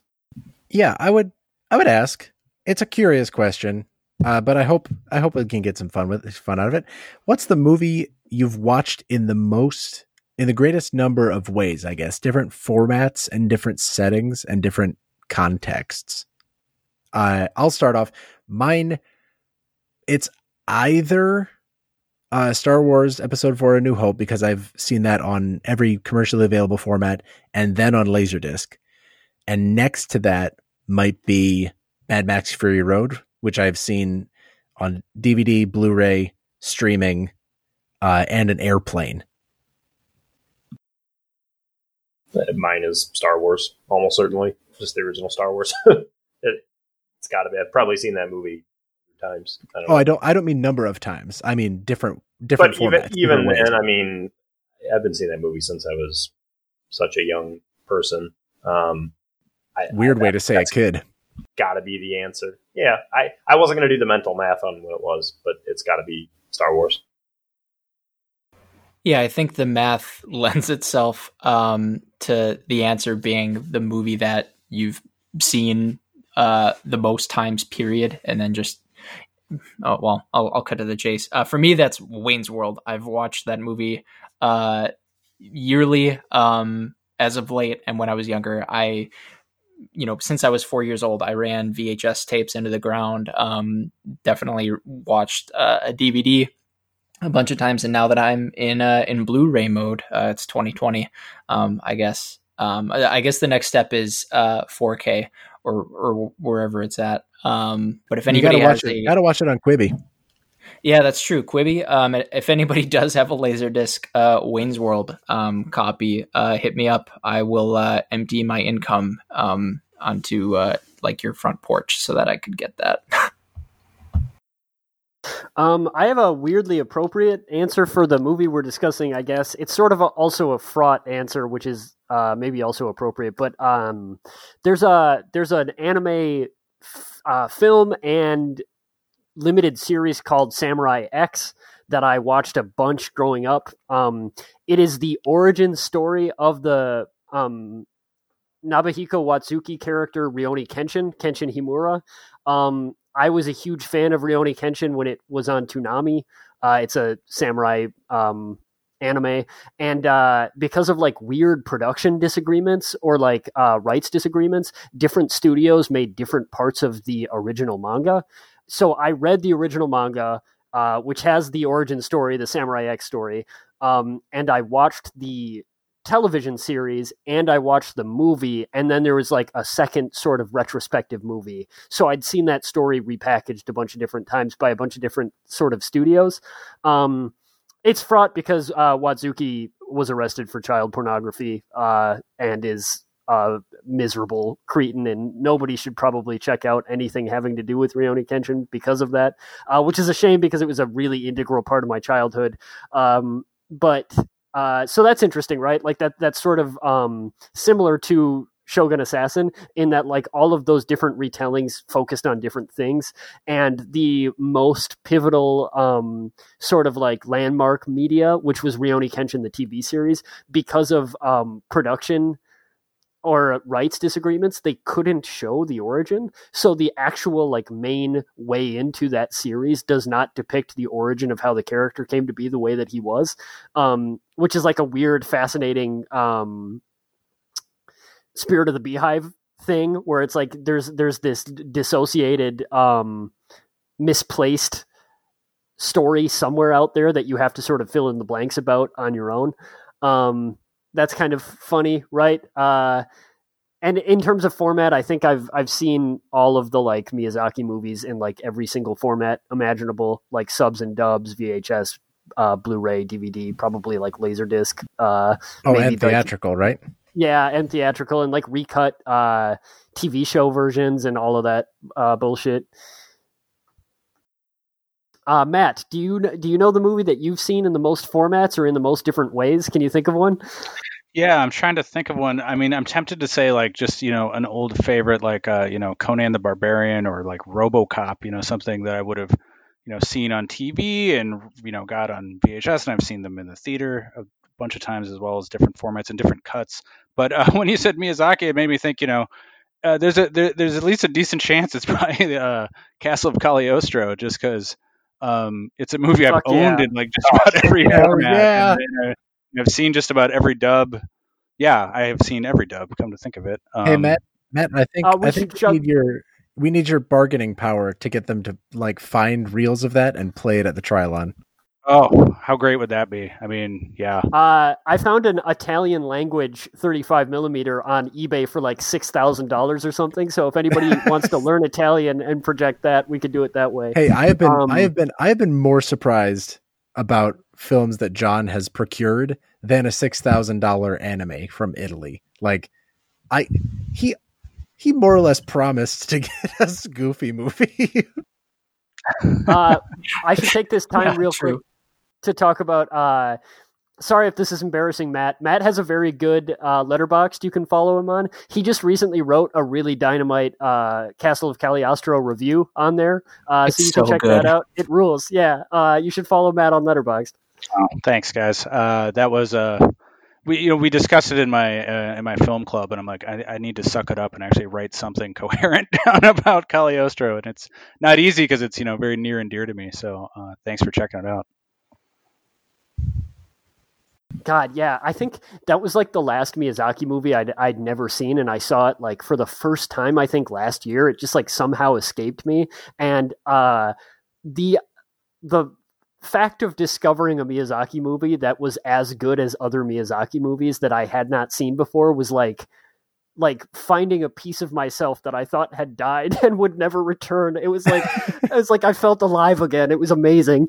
Yeah, I would I would ask. It's a curious question, uh, but I hope I hope we can get some fun with fun out of it. What's the movie you've watched in the most in the greatest number of ways, I guess, different formats and different settings and different contexts? Uh, I'll start off. Mine, it's either uh, Star Wars Episode 4 A New Hope, because I've seen that on every commercially available format, and then on Laserdisc. And next to that might be Mad Max Fury Road, which I've seen on DVD, Blu ray, streaming, uh, and an airplane. Uh, Mine is Star Wars, almost certainly, just the original Star Wars. <laughs> it, it's got to be. I've probably seen that movie times. I don't Oh, I don't. I don't mean number of times. I mean different different but even formats. even different then, I mean, I've been seeing that movie since I was such a young person. Um, I, Weird I, way to say a that's kid. Got to be the answer. Yeah, I I wasn't going to do the mental math on what it was, but it's got to be Star Wars. Yeah, I think the math <laughs> lends itself um, to the answer being the movie that you've seen uh, the most times, period, and then just. Oh well, I'll, I'll cut to the chase. Uh, for me, that's Wayne's World. I've watched that movie uh, yearly um, as of late, and when I was younger, I, you know, since I was four years old, I ran VHS tapes into the ground. Um, definitely watched uh, a DVD a bunch of times, and now that I'm in uh, in Blu-ray mode, uh, it's 2020. Um, I guess. Um, I, I guess the next step is uh, 4K or or wherever it's at. Um, but if You anybody gotta has watch it. a, Gotta watch it on Quibi. yeah, that's true. Quibi. Um, if anybody <laughs> does have a Laserdisc uh, Wayne's World um, copy, uh, hit me up. I will uh, empty my income um, onto uh, like your front porch so that I could get that. <laughs> Um, I have a weirdly appropriate answer for the movie we're discussing. I guess it's sort of a, also a fraught answer, which is uh, maybe also appropriate. But um, there's a there's an anime f- uh, film and limited series called Samurai X that I watched a bunch growing up. Um, it is the origin story of the um, Nobuhiro Watsuki character Rurouni Kenshin, Kenshin Himura. Um, I was a huge fan of Rurouni Kenshin when it was on Toonami. Uh, it's a samurai um, anime, and uh, because of like weird production disagreements or like uh, rights disagreements, different studios made different parts of the original manga. So I read the original manga, uh, which has the origin story, the Samurai X story, um, and I watched the television series and I watched the movie, and then there was like a second sort of retrospective movie. So I'd seen that story repackaged a bunch of different times by a bunch of different sort of studios. Um, it's fraught because uh, Watsuki was arrested for child pornography uh, and is a miserable cretin, and nobody should probably check out anything having to do with Rurouni Kenshin because of that, uh, which is a shame because it was a really integral part of my childhood. Um, but uh, so that's interesting, right? Like that that's sort of um, similar to Shogun Assassin in that like all of those different retellings focused on different things, and the most pivotal um, sort of like landmark media, which was Rurouni Kenshin, the TV series, because of um, production or rights disagreements, they couldn't show the origin. So the actual like main way into that series does not depict the origin of how the character came to be the way that he was, um, which is like a weird, fascinating um, spirit of the beehive thing where it's like there's there's this dissociated, um, misplaced story somewhere out there that you have to sort of fill in the blanks about on your own. Um, that's kind of funny, right? Uh, and in terms of format, I think I've I've seen all of the like Miyazaki movies in like every single format imaginable, like subs and dubs, VHS, uh, Blu-ray, DVD, probably like Laserdisc. Uh, oh, and theatrical, like, right? Yeah, and theatrical, and like recut uh, TV show versions and all of that uh, bullshit. Uh, Matt, do you do you know the movie that you've seen in the most formats or in the most different ways? Can you think of one? Yeah, I'm trying to think of one. I mean, I'm tempted to say like just you know an old favorite like uh, you know Conan the Barbarian or like RoboCop. You know something that I would have you know seen on TV and you know got on VHS, and I've seen them in the theater a bunch of times as well as different formats and different cuts. But uh, <laughs> when you said Miyazaki, it made me think. You know, uh, there's a there, there's at least a decent chance it's <laughs> probably uh, Castle of Cagliostro, just because um, it's a movie I've owned yeah. in like just about <laughs> every format. Yeah. And, uh, I've seen just about every dub. Yeah, I have seen every dub. Come to think of it. Um, hey Matt, Matt, I think uh, I think we need your we need your bargaining power to get them to like find reels of that and play it at the Trylon. Oh, how great would that be? I mean, yeah. Uh, I found an Italian language 35 millimeter on eBay for like six thousand dollars or something. So if anybody <laughs> wants to learn Italian and project that, we could do it that way. Hey, I have been, um, I have been, I have been more surprised about films that John has procured than a six thousand dollar anime from Italy. Like, I he he more or less promised to <laughs> get us Goofy movie. uh, I should take this <laughs> time yeah, real true. quick to talk about. Uh, sorry if this is embarrassing, Matt. Matt has a very good uh, Letterboxd you can follow him on. He just recently wrote a really dynamite uh, Castle of Cagliostro review on there, uh, so you can check good. that out. It rules. Yeah, uh, you should follow Matt on Letterboxd. Oh, thanks, guys. Uh, that was uh, we you know we discussed it in my uh, in my film club, and I'm like, I, I, need to suck it up and actually write something <laughs> coherent down about Cagliostro, and it's not easy because it's you know very near and dear to me. So uh, thanks for checking it out. God, yeah, I think that was like the last Miyazaki movie I'd I'd never seen, and I saw it like for the first time. I think last year. It just like somehow escaped me, and uh, the the fact of discovering a Miyazaki movie that was as good as other Miyazaki movies that I had not seen before was like like finding a piece of myself that I thought had died <laughs> and would never return. It was like it was like I felt alive again. It was amazing.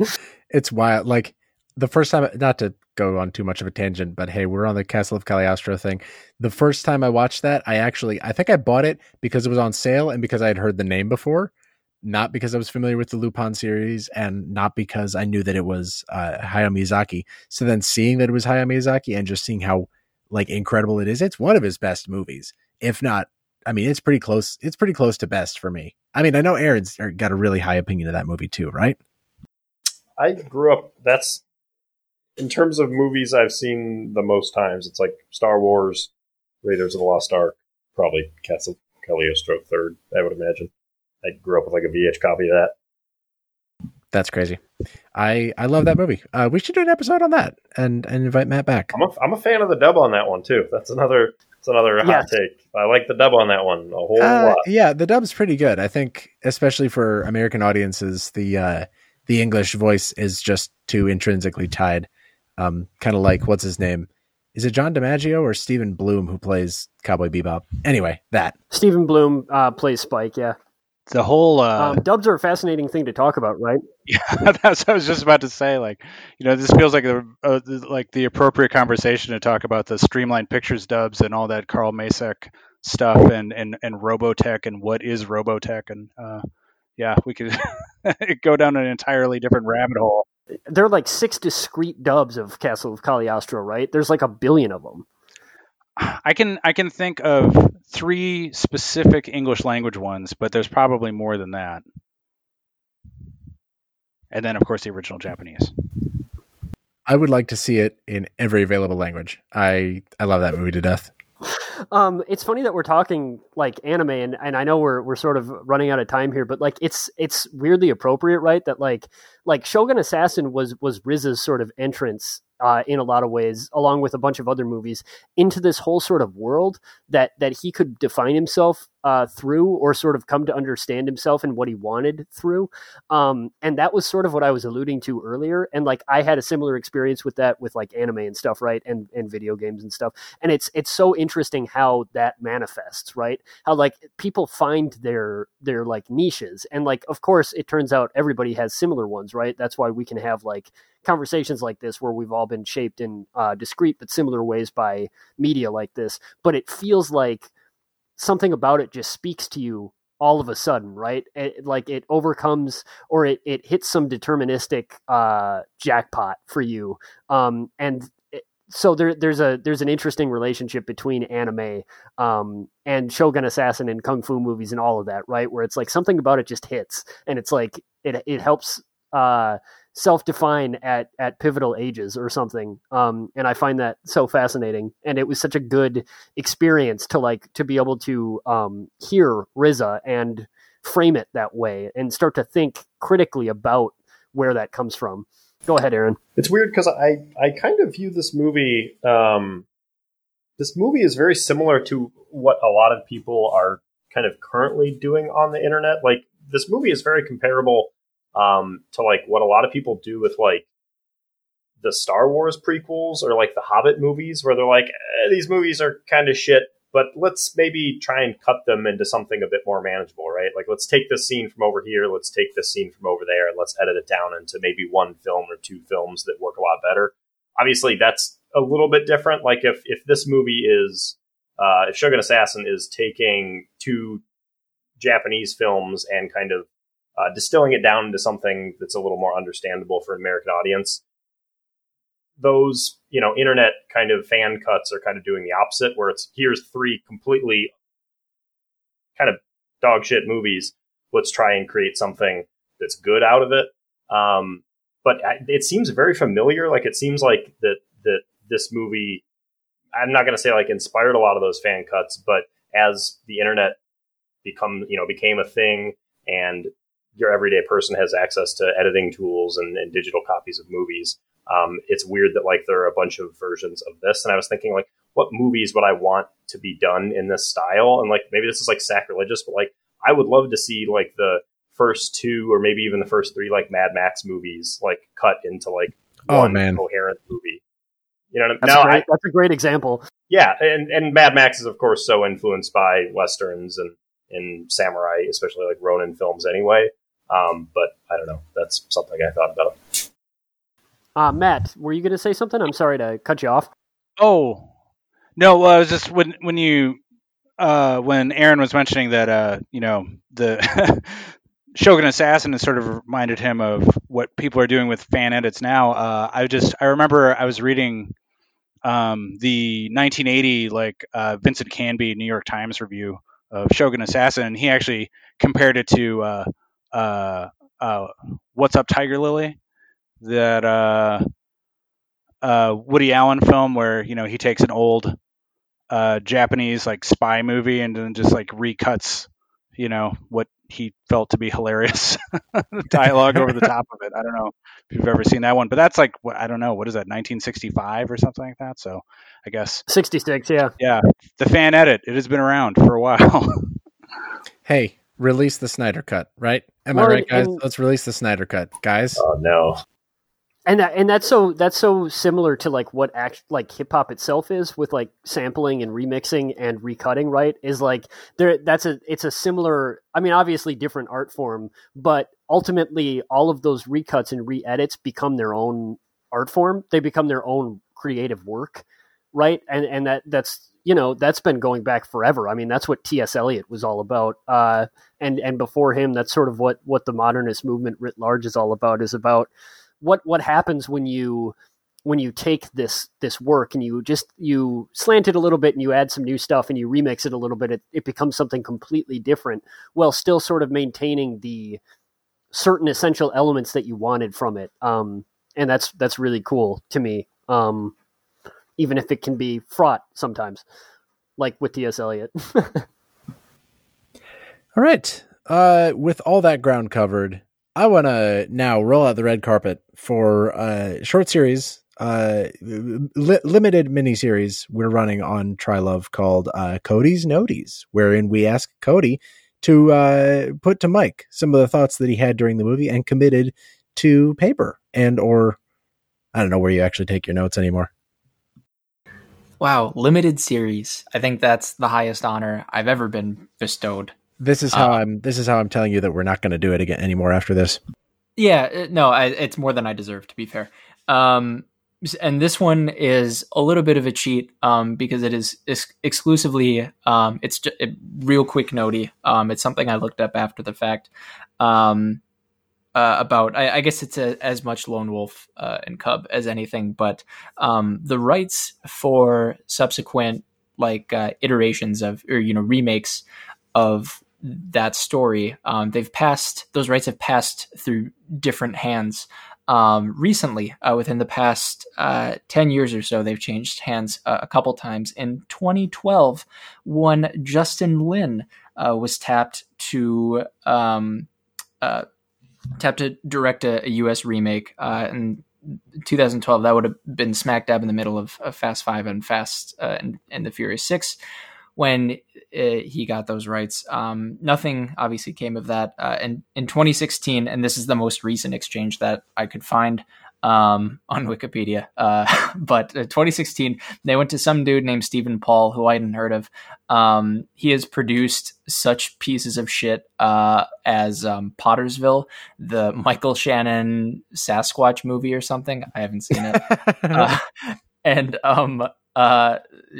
It's wild. Like the first time not to go on too much of a tangent, but hey, we're on the Castle of Cagliostro thing. The first time I watched that, I actually I think I bought it because it was on sale and because I had heard the name before not because I was familiar with the Lupin series and not because I knew that it was uh, Hayao Miyazaki. So then seeing that it was Hayao Miyazaki and just seeing how like incredible it is, it's one of his best movies. If not, I mean, it's pretty close. It's pretty close to best for me. I mean, I know Aaron's got a really high opinion of that movie too, right? I grew up. That's in terms of movies I've seen the most times. It's like Star Wars, Raiders of the Lost Ark, probably Castle Cagliostro third. I would imagine. I grew up with like a VH copy of that. That's crazy. I I love that movie. Uh, we should do an episode on that and and invite Matt back. I'm a, I'm a fan of the dub on that one too. That's another that's another hot take. I like the dub on that one a whole Uh, lot. yeah, the dub's pretty good. I think, especially for American audiences, the uh, the English voice is just too intrinsically tied. Um, kind of like what's his name? Is it John DiMaggio or Steven Blum who plays Cowboy Bebop? Anyway, that Steven Blum uh, plays Spike. Yeah, The whole uh, um, dubs are a fascinating thing to talk about, right? <laughs> Yeah, that's what I was just about to say. Like, you know, this feels like a, uh like the appropriate conversation to talk about the Streamline Pictures dubs and all that Carl Macek stuff and and and Robotech and what is Robotech and uh, yeah, we could <laughs> go down an entirely different rabbit hole. There are like six discrete dubs of Castle of Cagliostro, right? There's like a billion of them. I can I can think of three specific English language ones, but there's probably more than that. And then, of course, the original Japanese. I would like to see it in every available language. I I love that movie to death. Um, it's funny that we're talking like anime, and, and I know we're we're sort of running out of time here, but like it's it's weirdly appropriate, right? That like like Shogun Assassin was was RZA's sort of entrance uh, in a lot of ways, along with a bunch of other movies, into this whole sort of world that that he could define himself uh, through, or sort of come to understand himself and what he wanted through. Um, and that was sort of what I was alluding to earlier. And like I had a similar experience with that with like anime and stuff, right? And and video games and stuff. And it's it's so interesting how that manifests, right? How like people find their their like niches. And like of course it turns out everybody has similar ones, right? That's why we can have like conversations like this where we've all been shaped in uh, discrete but similar ways by media like this. But it feels like something about it just speaks to you all of a sudden, right? It, like it overcomes or it, it hits some deterministic uh, jackpot for you. Um, and it, so there, there's a there's an interesting relationship between anime um, and Shogun Assassin and kung fu movies and all of that, right? Where it's like something about it just hits, and it's like it it helps uh, self-define at at pivotal ages or something um and i find that so fascinating and it was such a good experience to like to be able to um hear RZA and frame it that way and start to think critically about where that comes from go ahead aaron It's weird because I I kind of view this movie. Um, this movie is very similar to what a lot of people are kind of currently doing on the internet. Like this movie is very comparable um, to like what a lot of people do with like the Star Wars prequels or like the Hobbit movies, where they're like, eh, these movies are kind of shit, but let's maybe try and cut them into something a bit more manageable, right? Like, let's take this scene from over here, let's take this scene from over there, and let's edit it down into maybe one film or two films that work a lot better. Obviously, that's a little bit different. Like, if if this movie is, uh, if Shogun Assassin is taking two Japanese films and kind of uh, distilling it down into something that's a little more understandable for an American audience, those you know internet kind of fan cuts are kind of doing the opposite where it's here's three completely kind of dog shit movies. Let's try and create something that's good out of it. Um, but it seems very familiar. Like it seems like that that this movie i'm not going to say like inspired a lot of those fan cuts but as the internet become you know became a thing and your everyday person has access to editing tools and, and digital copies of movies um, it's weird that like there are a bunch of versions of this. And i was thinking like what movies would i want to be done in this style? And like maybe this is like sacrilegious but like i would love to see like the first two or maybe even the first three like mad max movies like cut into like Oh, one man. coherent movie. You know what I mean? that's, Now, a great, I, that's a great example. Yeah and, and mad max is of course so influenced by westerns and and samurai especially like ronin films anyway um, but i don't know that's something i thought about uh, matt were you going to say something i'm sorry to cut you off Oh no, well, I was just when when you uh, when Aaron was mentioning that uh, you know the <laughs> Shogun Assassin has sort of reminded him of what people are doing with fan edits now. Uh, I just I remember I was reading um, the 1980 like uh, Vincent Canby New York Times review of Shogun Assassin. and He actually compared it to uh, uh, uh, What's Up Tiger Lily that uh, uh, Woody Allen film where you know he takes an old uh, Japanese like spy movie and then just like recuts you know what he felt to be hilarious <laughs> dialogue over the top of it. I don't know if you've ever seen that one, but that's like I don't know what is that 1965 or something like that. So I guess 66, yeah. Yeah, the fan edit. It has been around for a while. <laughs> hey, release the Snyder cut, right? Am Well, I right, guys? and- Let's release the Snyder cut, guys. Oh no. and that, and that's so that's so similar to like what act like hip hop itself is with like sampling and remixing and recutting right is like there that's a it's a similar I mean obviously different art form but ultimately all of those recuts and re-edits become their own art form they become their own creative work right and and that that's you know that's been going back forever. I mean that's what T.S. Eliot was all about. Uh and and before him that's sort of what what the modernist movement writ large is all about is about what what happens when you when you take this this work and you just you slant it a little bit and you add some new stuff and you remix it a little bit it, it becomes something completely different while still sort of maintaining the certain essential elements that you wanted from it. Um and that's that's really cool to me. Um even if it can be fraught sometimes like with T.S. Eliot <laughs> All right. Uh, with all that ground covered, I want to now roll out the red carpet for a short series, uh, li- limited we're running on Trylove called uh, Cody's Noties, wherein we ask Cody to uh, put to Mike some of the thoughts that he had during the movie and committed to paper and or I don't know where you actually take your notes anymore. Wow, limited series. I think that's the highest honor I've ever been bestowed. This is how Uh, I'm. This is how I'm telling you that we're not going to do it again anymore after this. Yeah, uh, no, I, it's more than I deserve to be fair. Um, and this one is a little bit of a cheat um, because it is ex- exclusively. Um, it's just a real quick notey. Um, it's something I looked up after the fact. Um, uh, about I, I guess it's a, as much Lone Wolf uh, and Cub as anything, but um, the rights for subsequent like uh, iterations of or you know remakes of that story um, they've passed those rights have passed through different hands. Um, recently uh, within the past uh, 10 years or so they've changed hands uh, a couple times. In 2012 one justin lin was tapped to um, tapped to direct a, a us remake uh, in 2012 that would have been smack dab in the middle of, of fast five and fast uh, and, and the furious six when uh, he got those rights. Um, nothing obviously came of that. Uh, and in 2016, and this is the most recent exchange that I could find um, on Wikipedia. Uh, <laughs> but uh, 2016, they went to some dude named Steven Paul, who I hadn't heard of. Um, he has produced such pieces of shit uh, as um, Pottersville, the Michael Shannon Sasquatch movie or something. I haven't seen it. <laughs> Uh, and um, uh,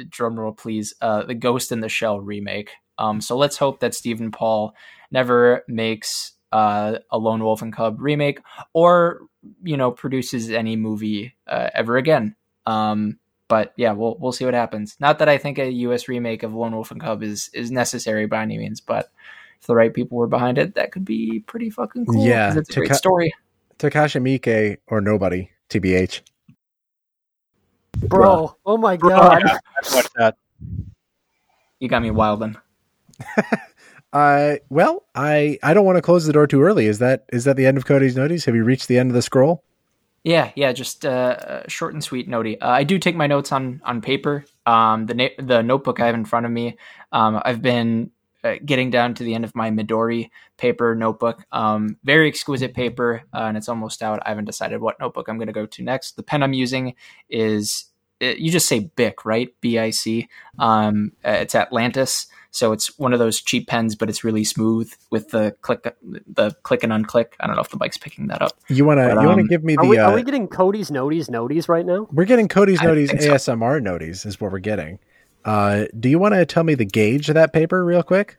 drum roll, please. Uh, the Ghost in the Shell remake. Um, so let's hope that Steven Paul never makes uh, a Lone Wolf and Cub remake, or you know, produces any movie uh, ever again. Um, but yeah, we'll we'll see what happens. Not that I think a U.S. remake of Lone Wolf and Cub is is necessary by any means, but if the right people were behind it, that could be pretty fucking cool. 'cause Yeah, it's a to great story. Takashi Miike or nobody, TBH. bro oh my god <laughs> Yeah, I've that. You got me wildin'. <laughs> Uh, well, I I don't want to close the door too early. Is that is that the end of Cody's noties? Have you reached the end of the scroll? Yeah, yeah, just uh, short and sweet notey. Uh, I do take my notes on on paper. Um, the na- the notebook I have in front of me. Um, I've been uh, getting down to the end of my Midori paper notebook. Um, very exquisite paper, uh, and it's almost out. I haven't decided what notebook I'm going to go to next. The pen I'm using is uh, you just say Bic, right? B I C. Um, uh, it's Atlantis. So it's one of those cheap pens, but it's really smooth with the click, the click and unclick. I don't know if the bike's picking that up. You wanna But, you wanna um, give me are the? we, uh, are we getting Cody's noties noties right now we're getting Cody's I noties think so. ASMR noties is what we're getting. Uh, do you want to tell me the gauge of that paper real quick?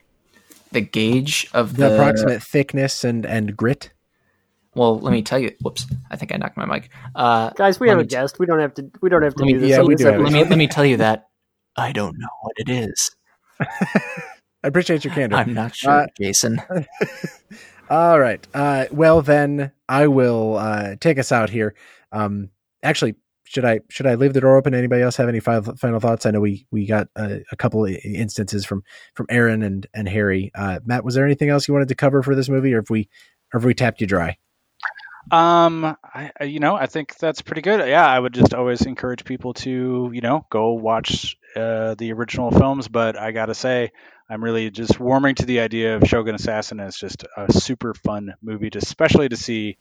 The gauge of The, the, approximate thickness and and grit. Well, let me tell you. Whoops, I think I knocked my mic. Uh, guys we have a me t- guest we don't have to we don't have to let me- do this yeah, on we this do have let me let me tell you that I don't know what it is. <laughs> I appreciate your candor. I'm not sure, Uh, Jason. <laughs> All right. Uh, well, then I will uh, take us out here. Um, actually, should I should I leave the door open? Anybody else have any final, final thoughts? I know we we got a, a couple instances from from Aaron and and Harry. Uh, Matt, was there anything else you wanted to cover for this movie, or if we or if we tapped you dry? Um, I, you know, I think that's pretty good. Yeah, I would just always encourage people to, you know, go watch uh, the original films. But I gotta say, I'm really just warming to the idea of Shogun Assassin as just a super fun movie, to, especially to see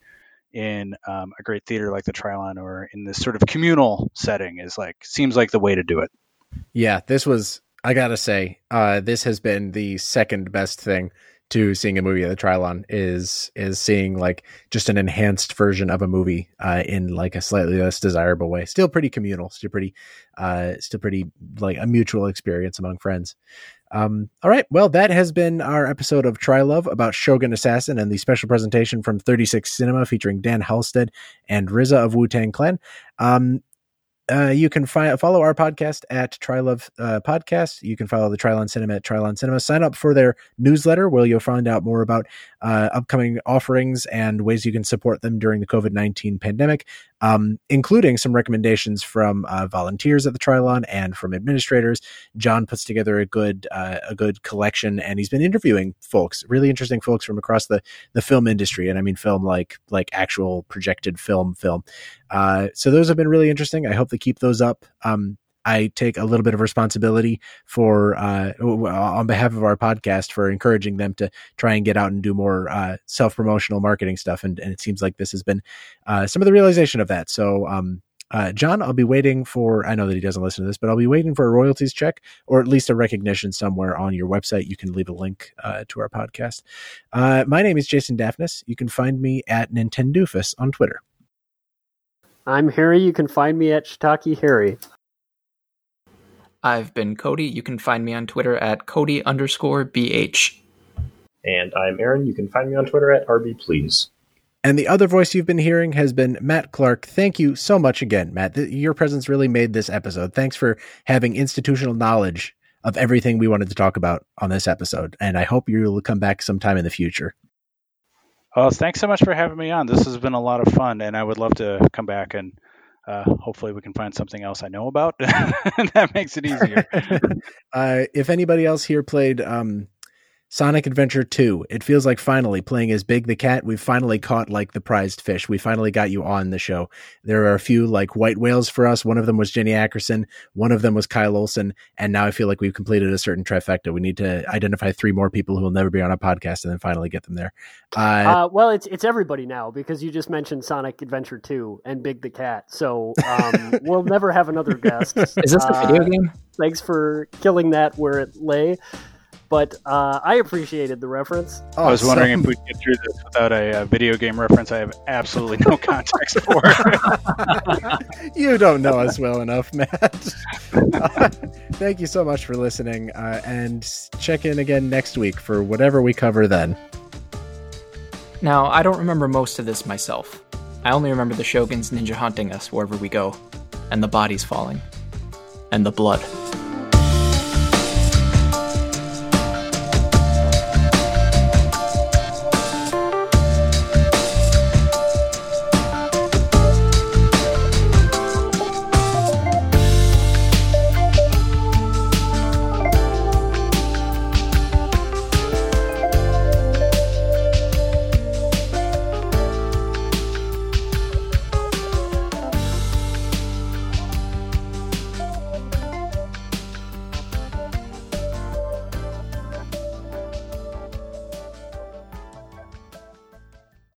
in um, a great theater like the Trylon or in this sort of communal setting. Is like seems like the way to do it. Yeah, this was. I gotta say, uh, this has been the second best thing to seeing a movie at the Trylon is is seeing like just an enhanced version of a movie uh, in like a slightly less desirable way. Still pretty communal, still pretty, uh, still pretty like a mutual experience among friends. Um, all right, well, that has been our episode of Trylove about Shogun Assassin and the special presentation from 36 Cinema featuring Dan Halsted and RZA of Wu Tang Clan. Um, uh, you can fi- follow our podcast at Trylove uh, Podcast. You can follow the Trylon Cinema at Trylon Cinema. Sign up for their newsletter where you'll find out more about uh, upcoming offerings and ways you can support them during the COVID 19 pandemic, um, including some recommendations from uh, volunteers at the Trylon and from administrators. John puts together a good uh, a good collection, and he's been interviewing folks, really interesting folks from across the the film industry, and I mean film like like actual projected film film. Uh, so those have been really interesting. I hope they keep those up. Um, I take a little bit of responsibility for uh, on behalf of our podcast for encouraging them to try and get out and do more uh, self promotional marketing stuff, and, and, it seems like this has been uh, some of the realization of that. So, um, uh, John, I'll be waiting for. I know that he doesn't listen to this, but I'll be waiting for a royalties check or at least a recognition somewhere on your website. You can leave a link uh, to our podcast. Uh, my name is Jason Daphnis. You can find me at Nintendoofus on Twitter. I'm Harry. You can find me at Shiitake Harry. I've been Cody. You can find me on Twitter at Cody underscore BH. And I'm Aaron. You can find me on Twitter at RB Please. And the other voice you've been hearing has been Matt Clark. Thank you so much again, Matt. Your presence really made this episode. Thanks for having institutional knowledge of everything we wanted to talk about on this episode. And I hope you'll come back sometime in the future. Well, thanks so much for having me on. This has been a lot of fun, and I would love to come back and uh, hopefully we can find something else I know about. <laughs> that makes it easier. <laughs> uh, if anybody else here played um, Sonic Adventure 2. It feels like finally playing as Big the Cat, we've finally caught like the prized fish. We finally got you on the show. There are a few like white whales for us. One of them was Jenny Ackerson, one of them was Kyle Olson, and now I feel like we've completed a certain trifecta. We need to identify three more people who will never be on a podcast and then finally get them there. Uh, uh, well, it's it's everybody now because you just mentioned Sonic Adventure 2 and Big the Cat. So um, <laughs> we'll never have another guest. Is this a video uh, game? Thanks for killing that where it lay but uh, I appreciated the reference. Oh, I was wondering if we'd get through this without a, a, video game reference. I have absolutely no <laughs> context for. <laughs> you don't know us well enough, <laughs> Matt. Uh, thank you so much for listening, uh, and check in again next week for whatever we cover then. Now, I don't remember most of this myself. I only remember the Shoguns ninja hunting us wherever we go, and the bodies falling, and the blood.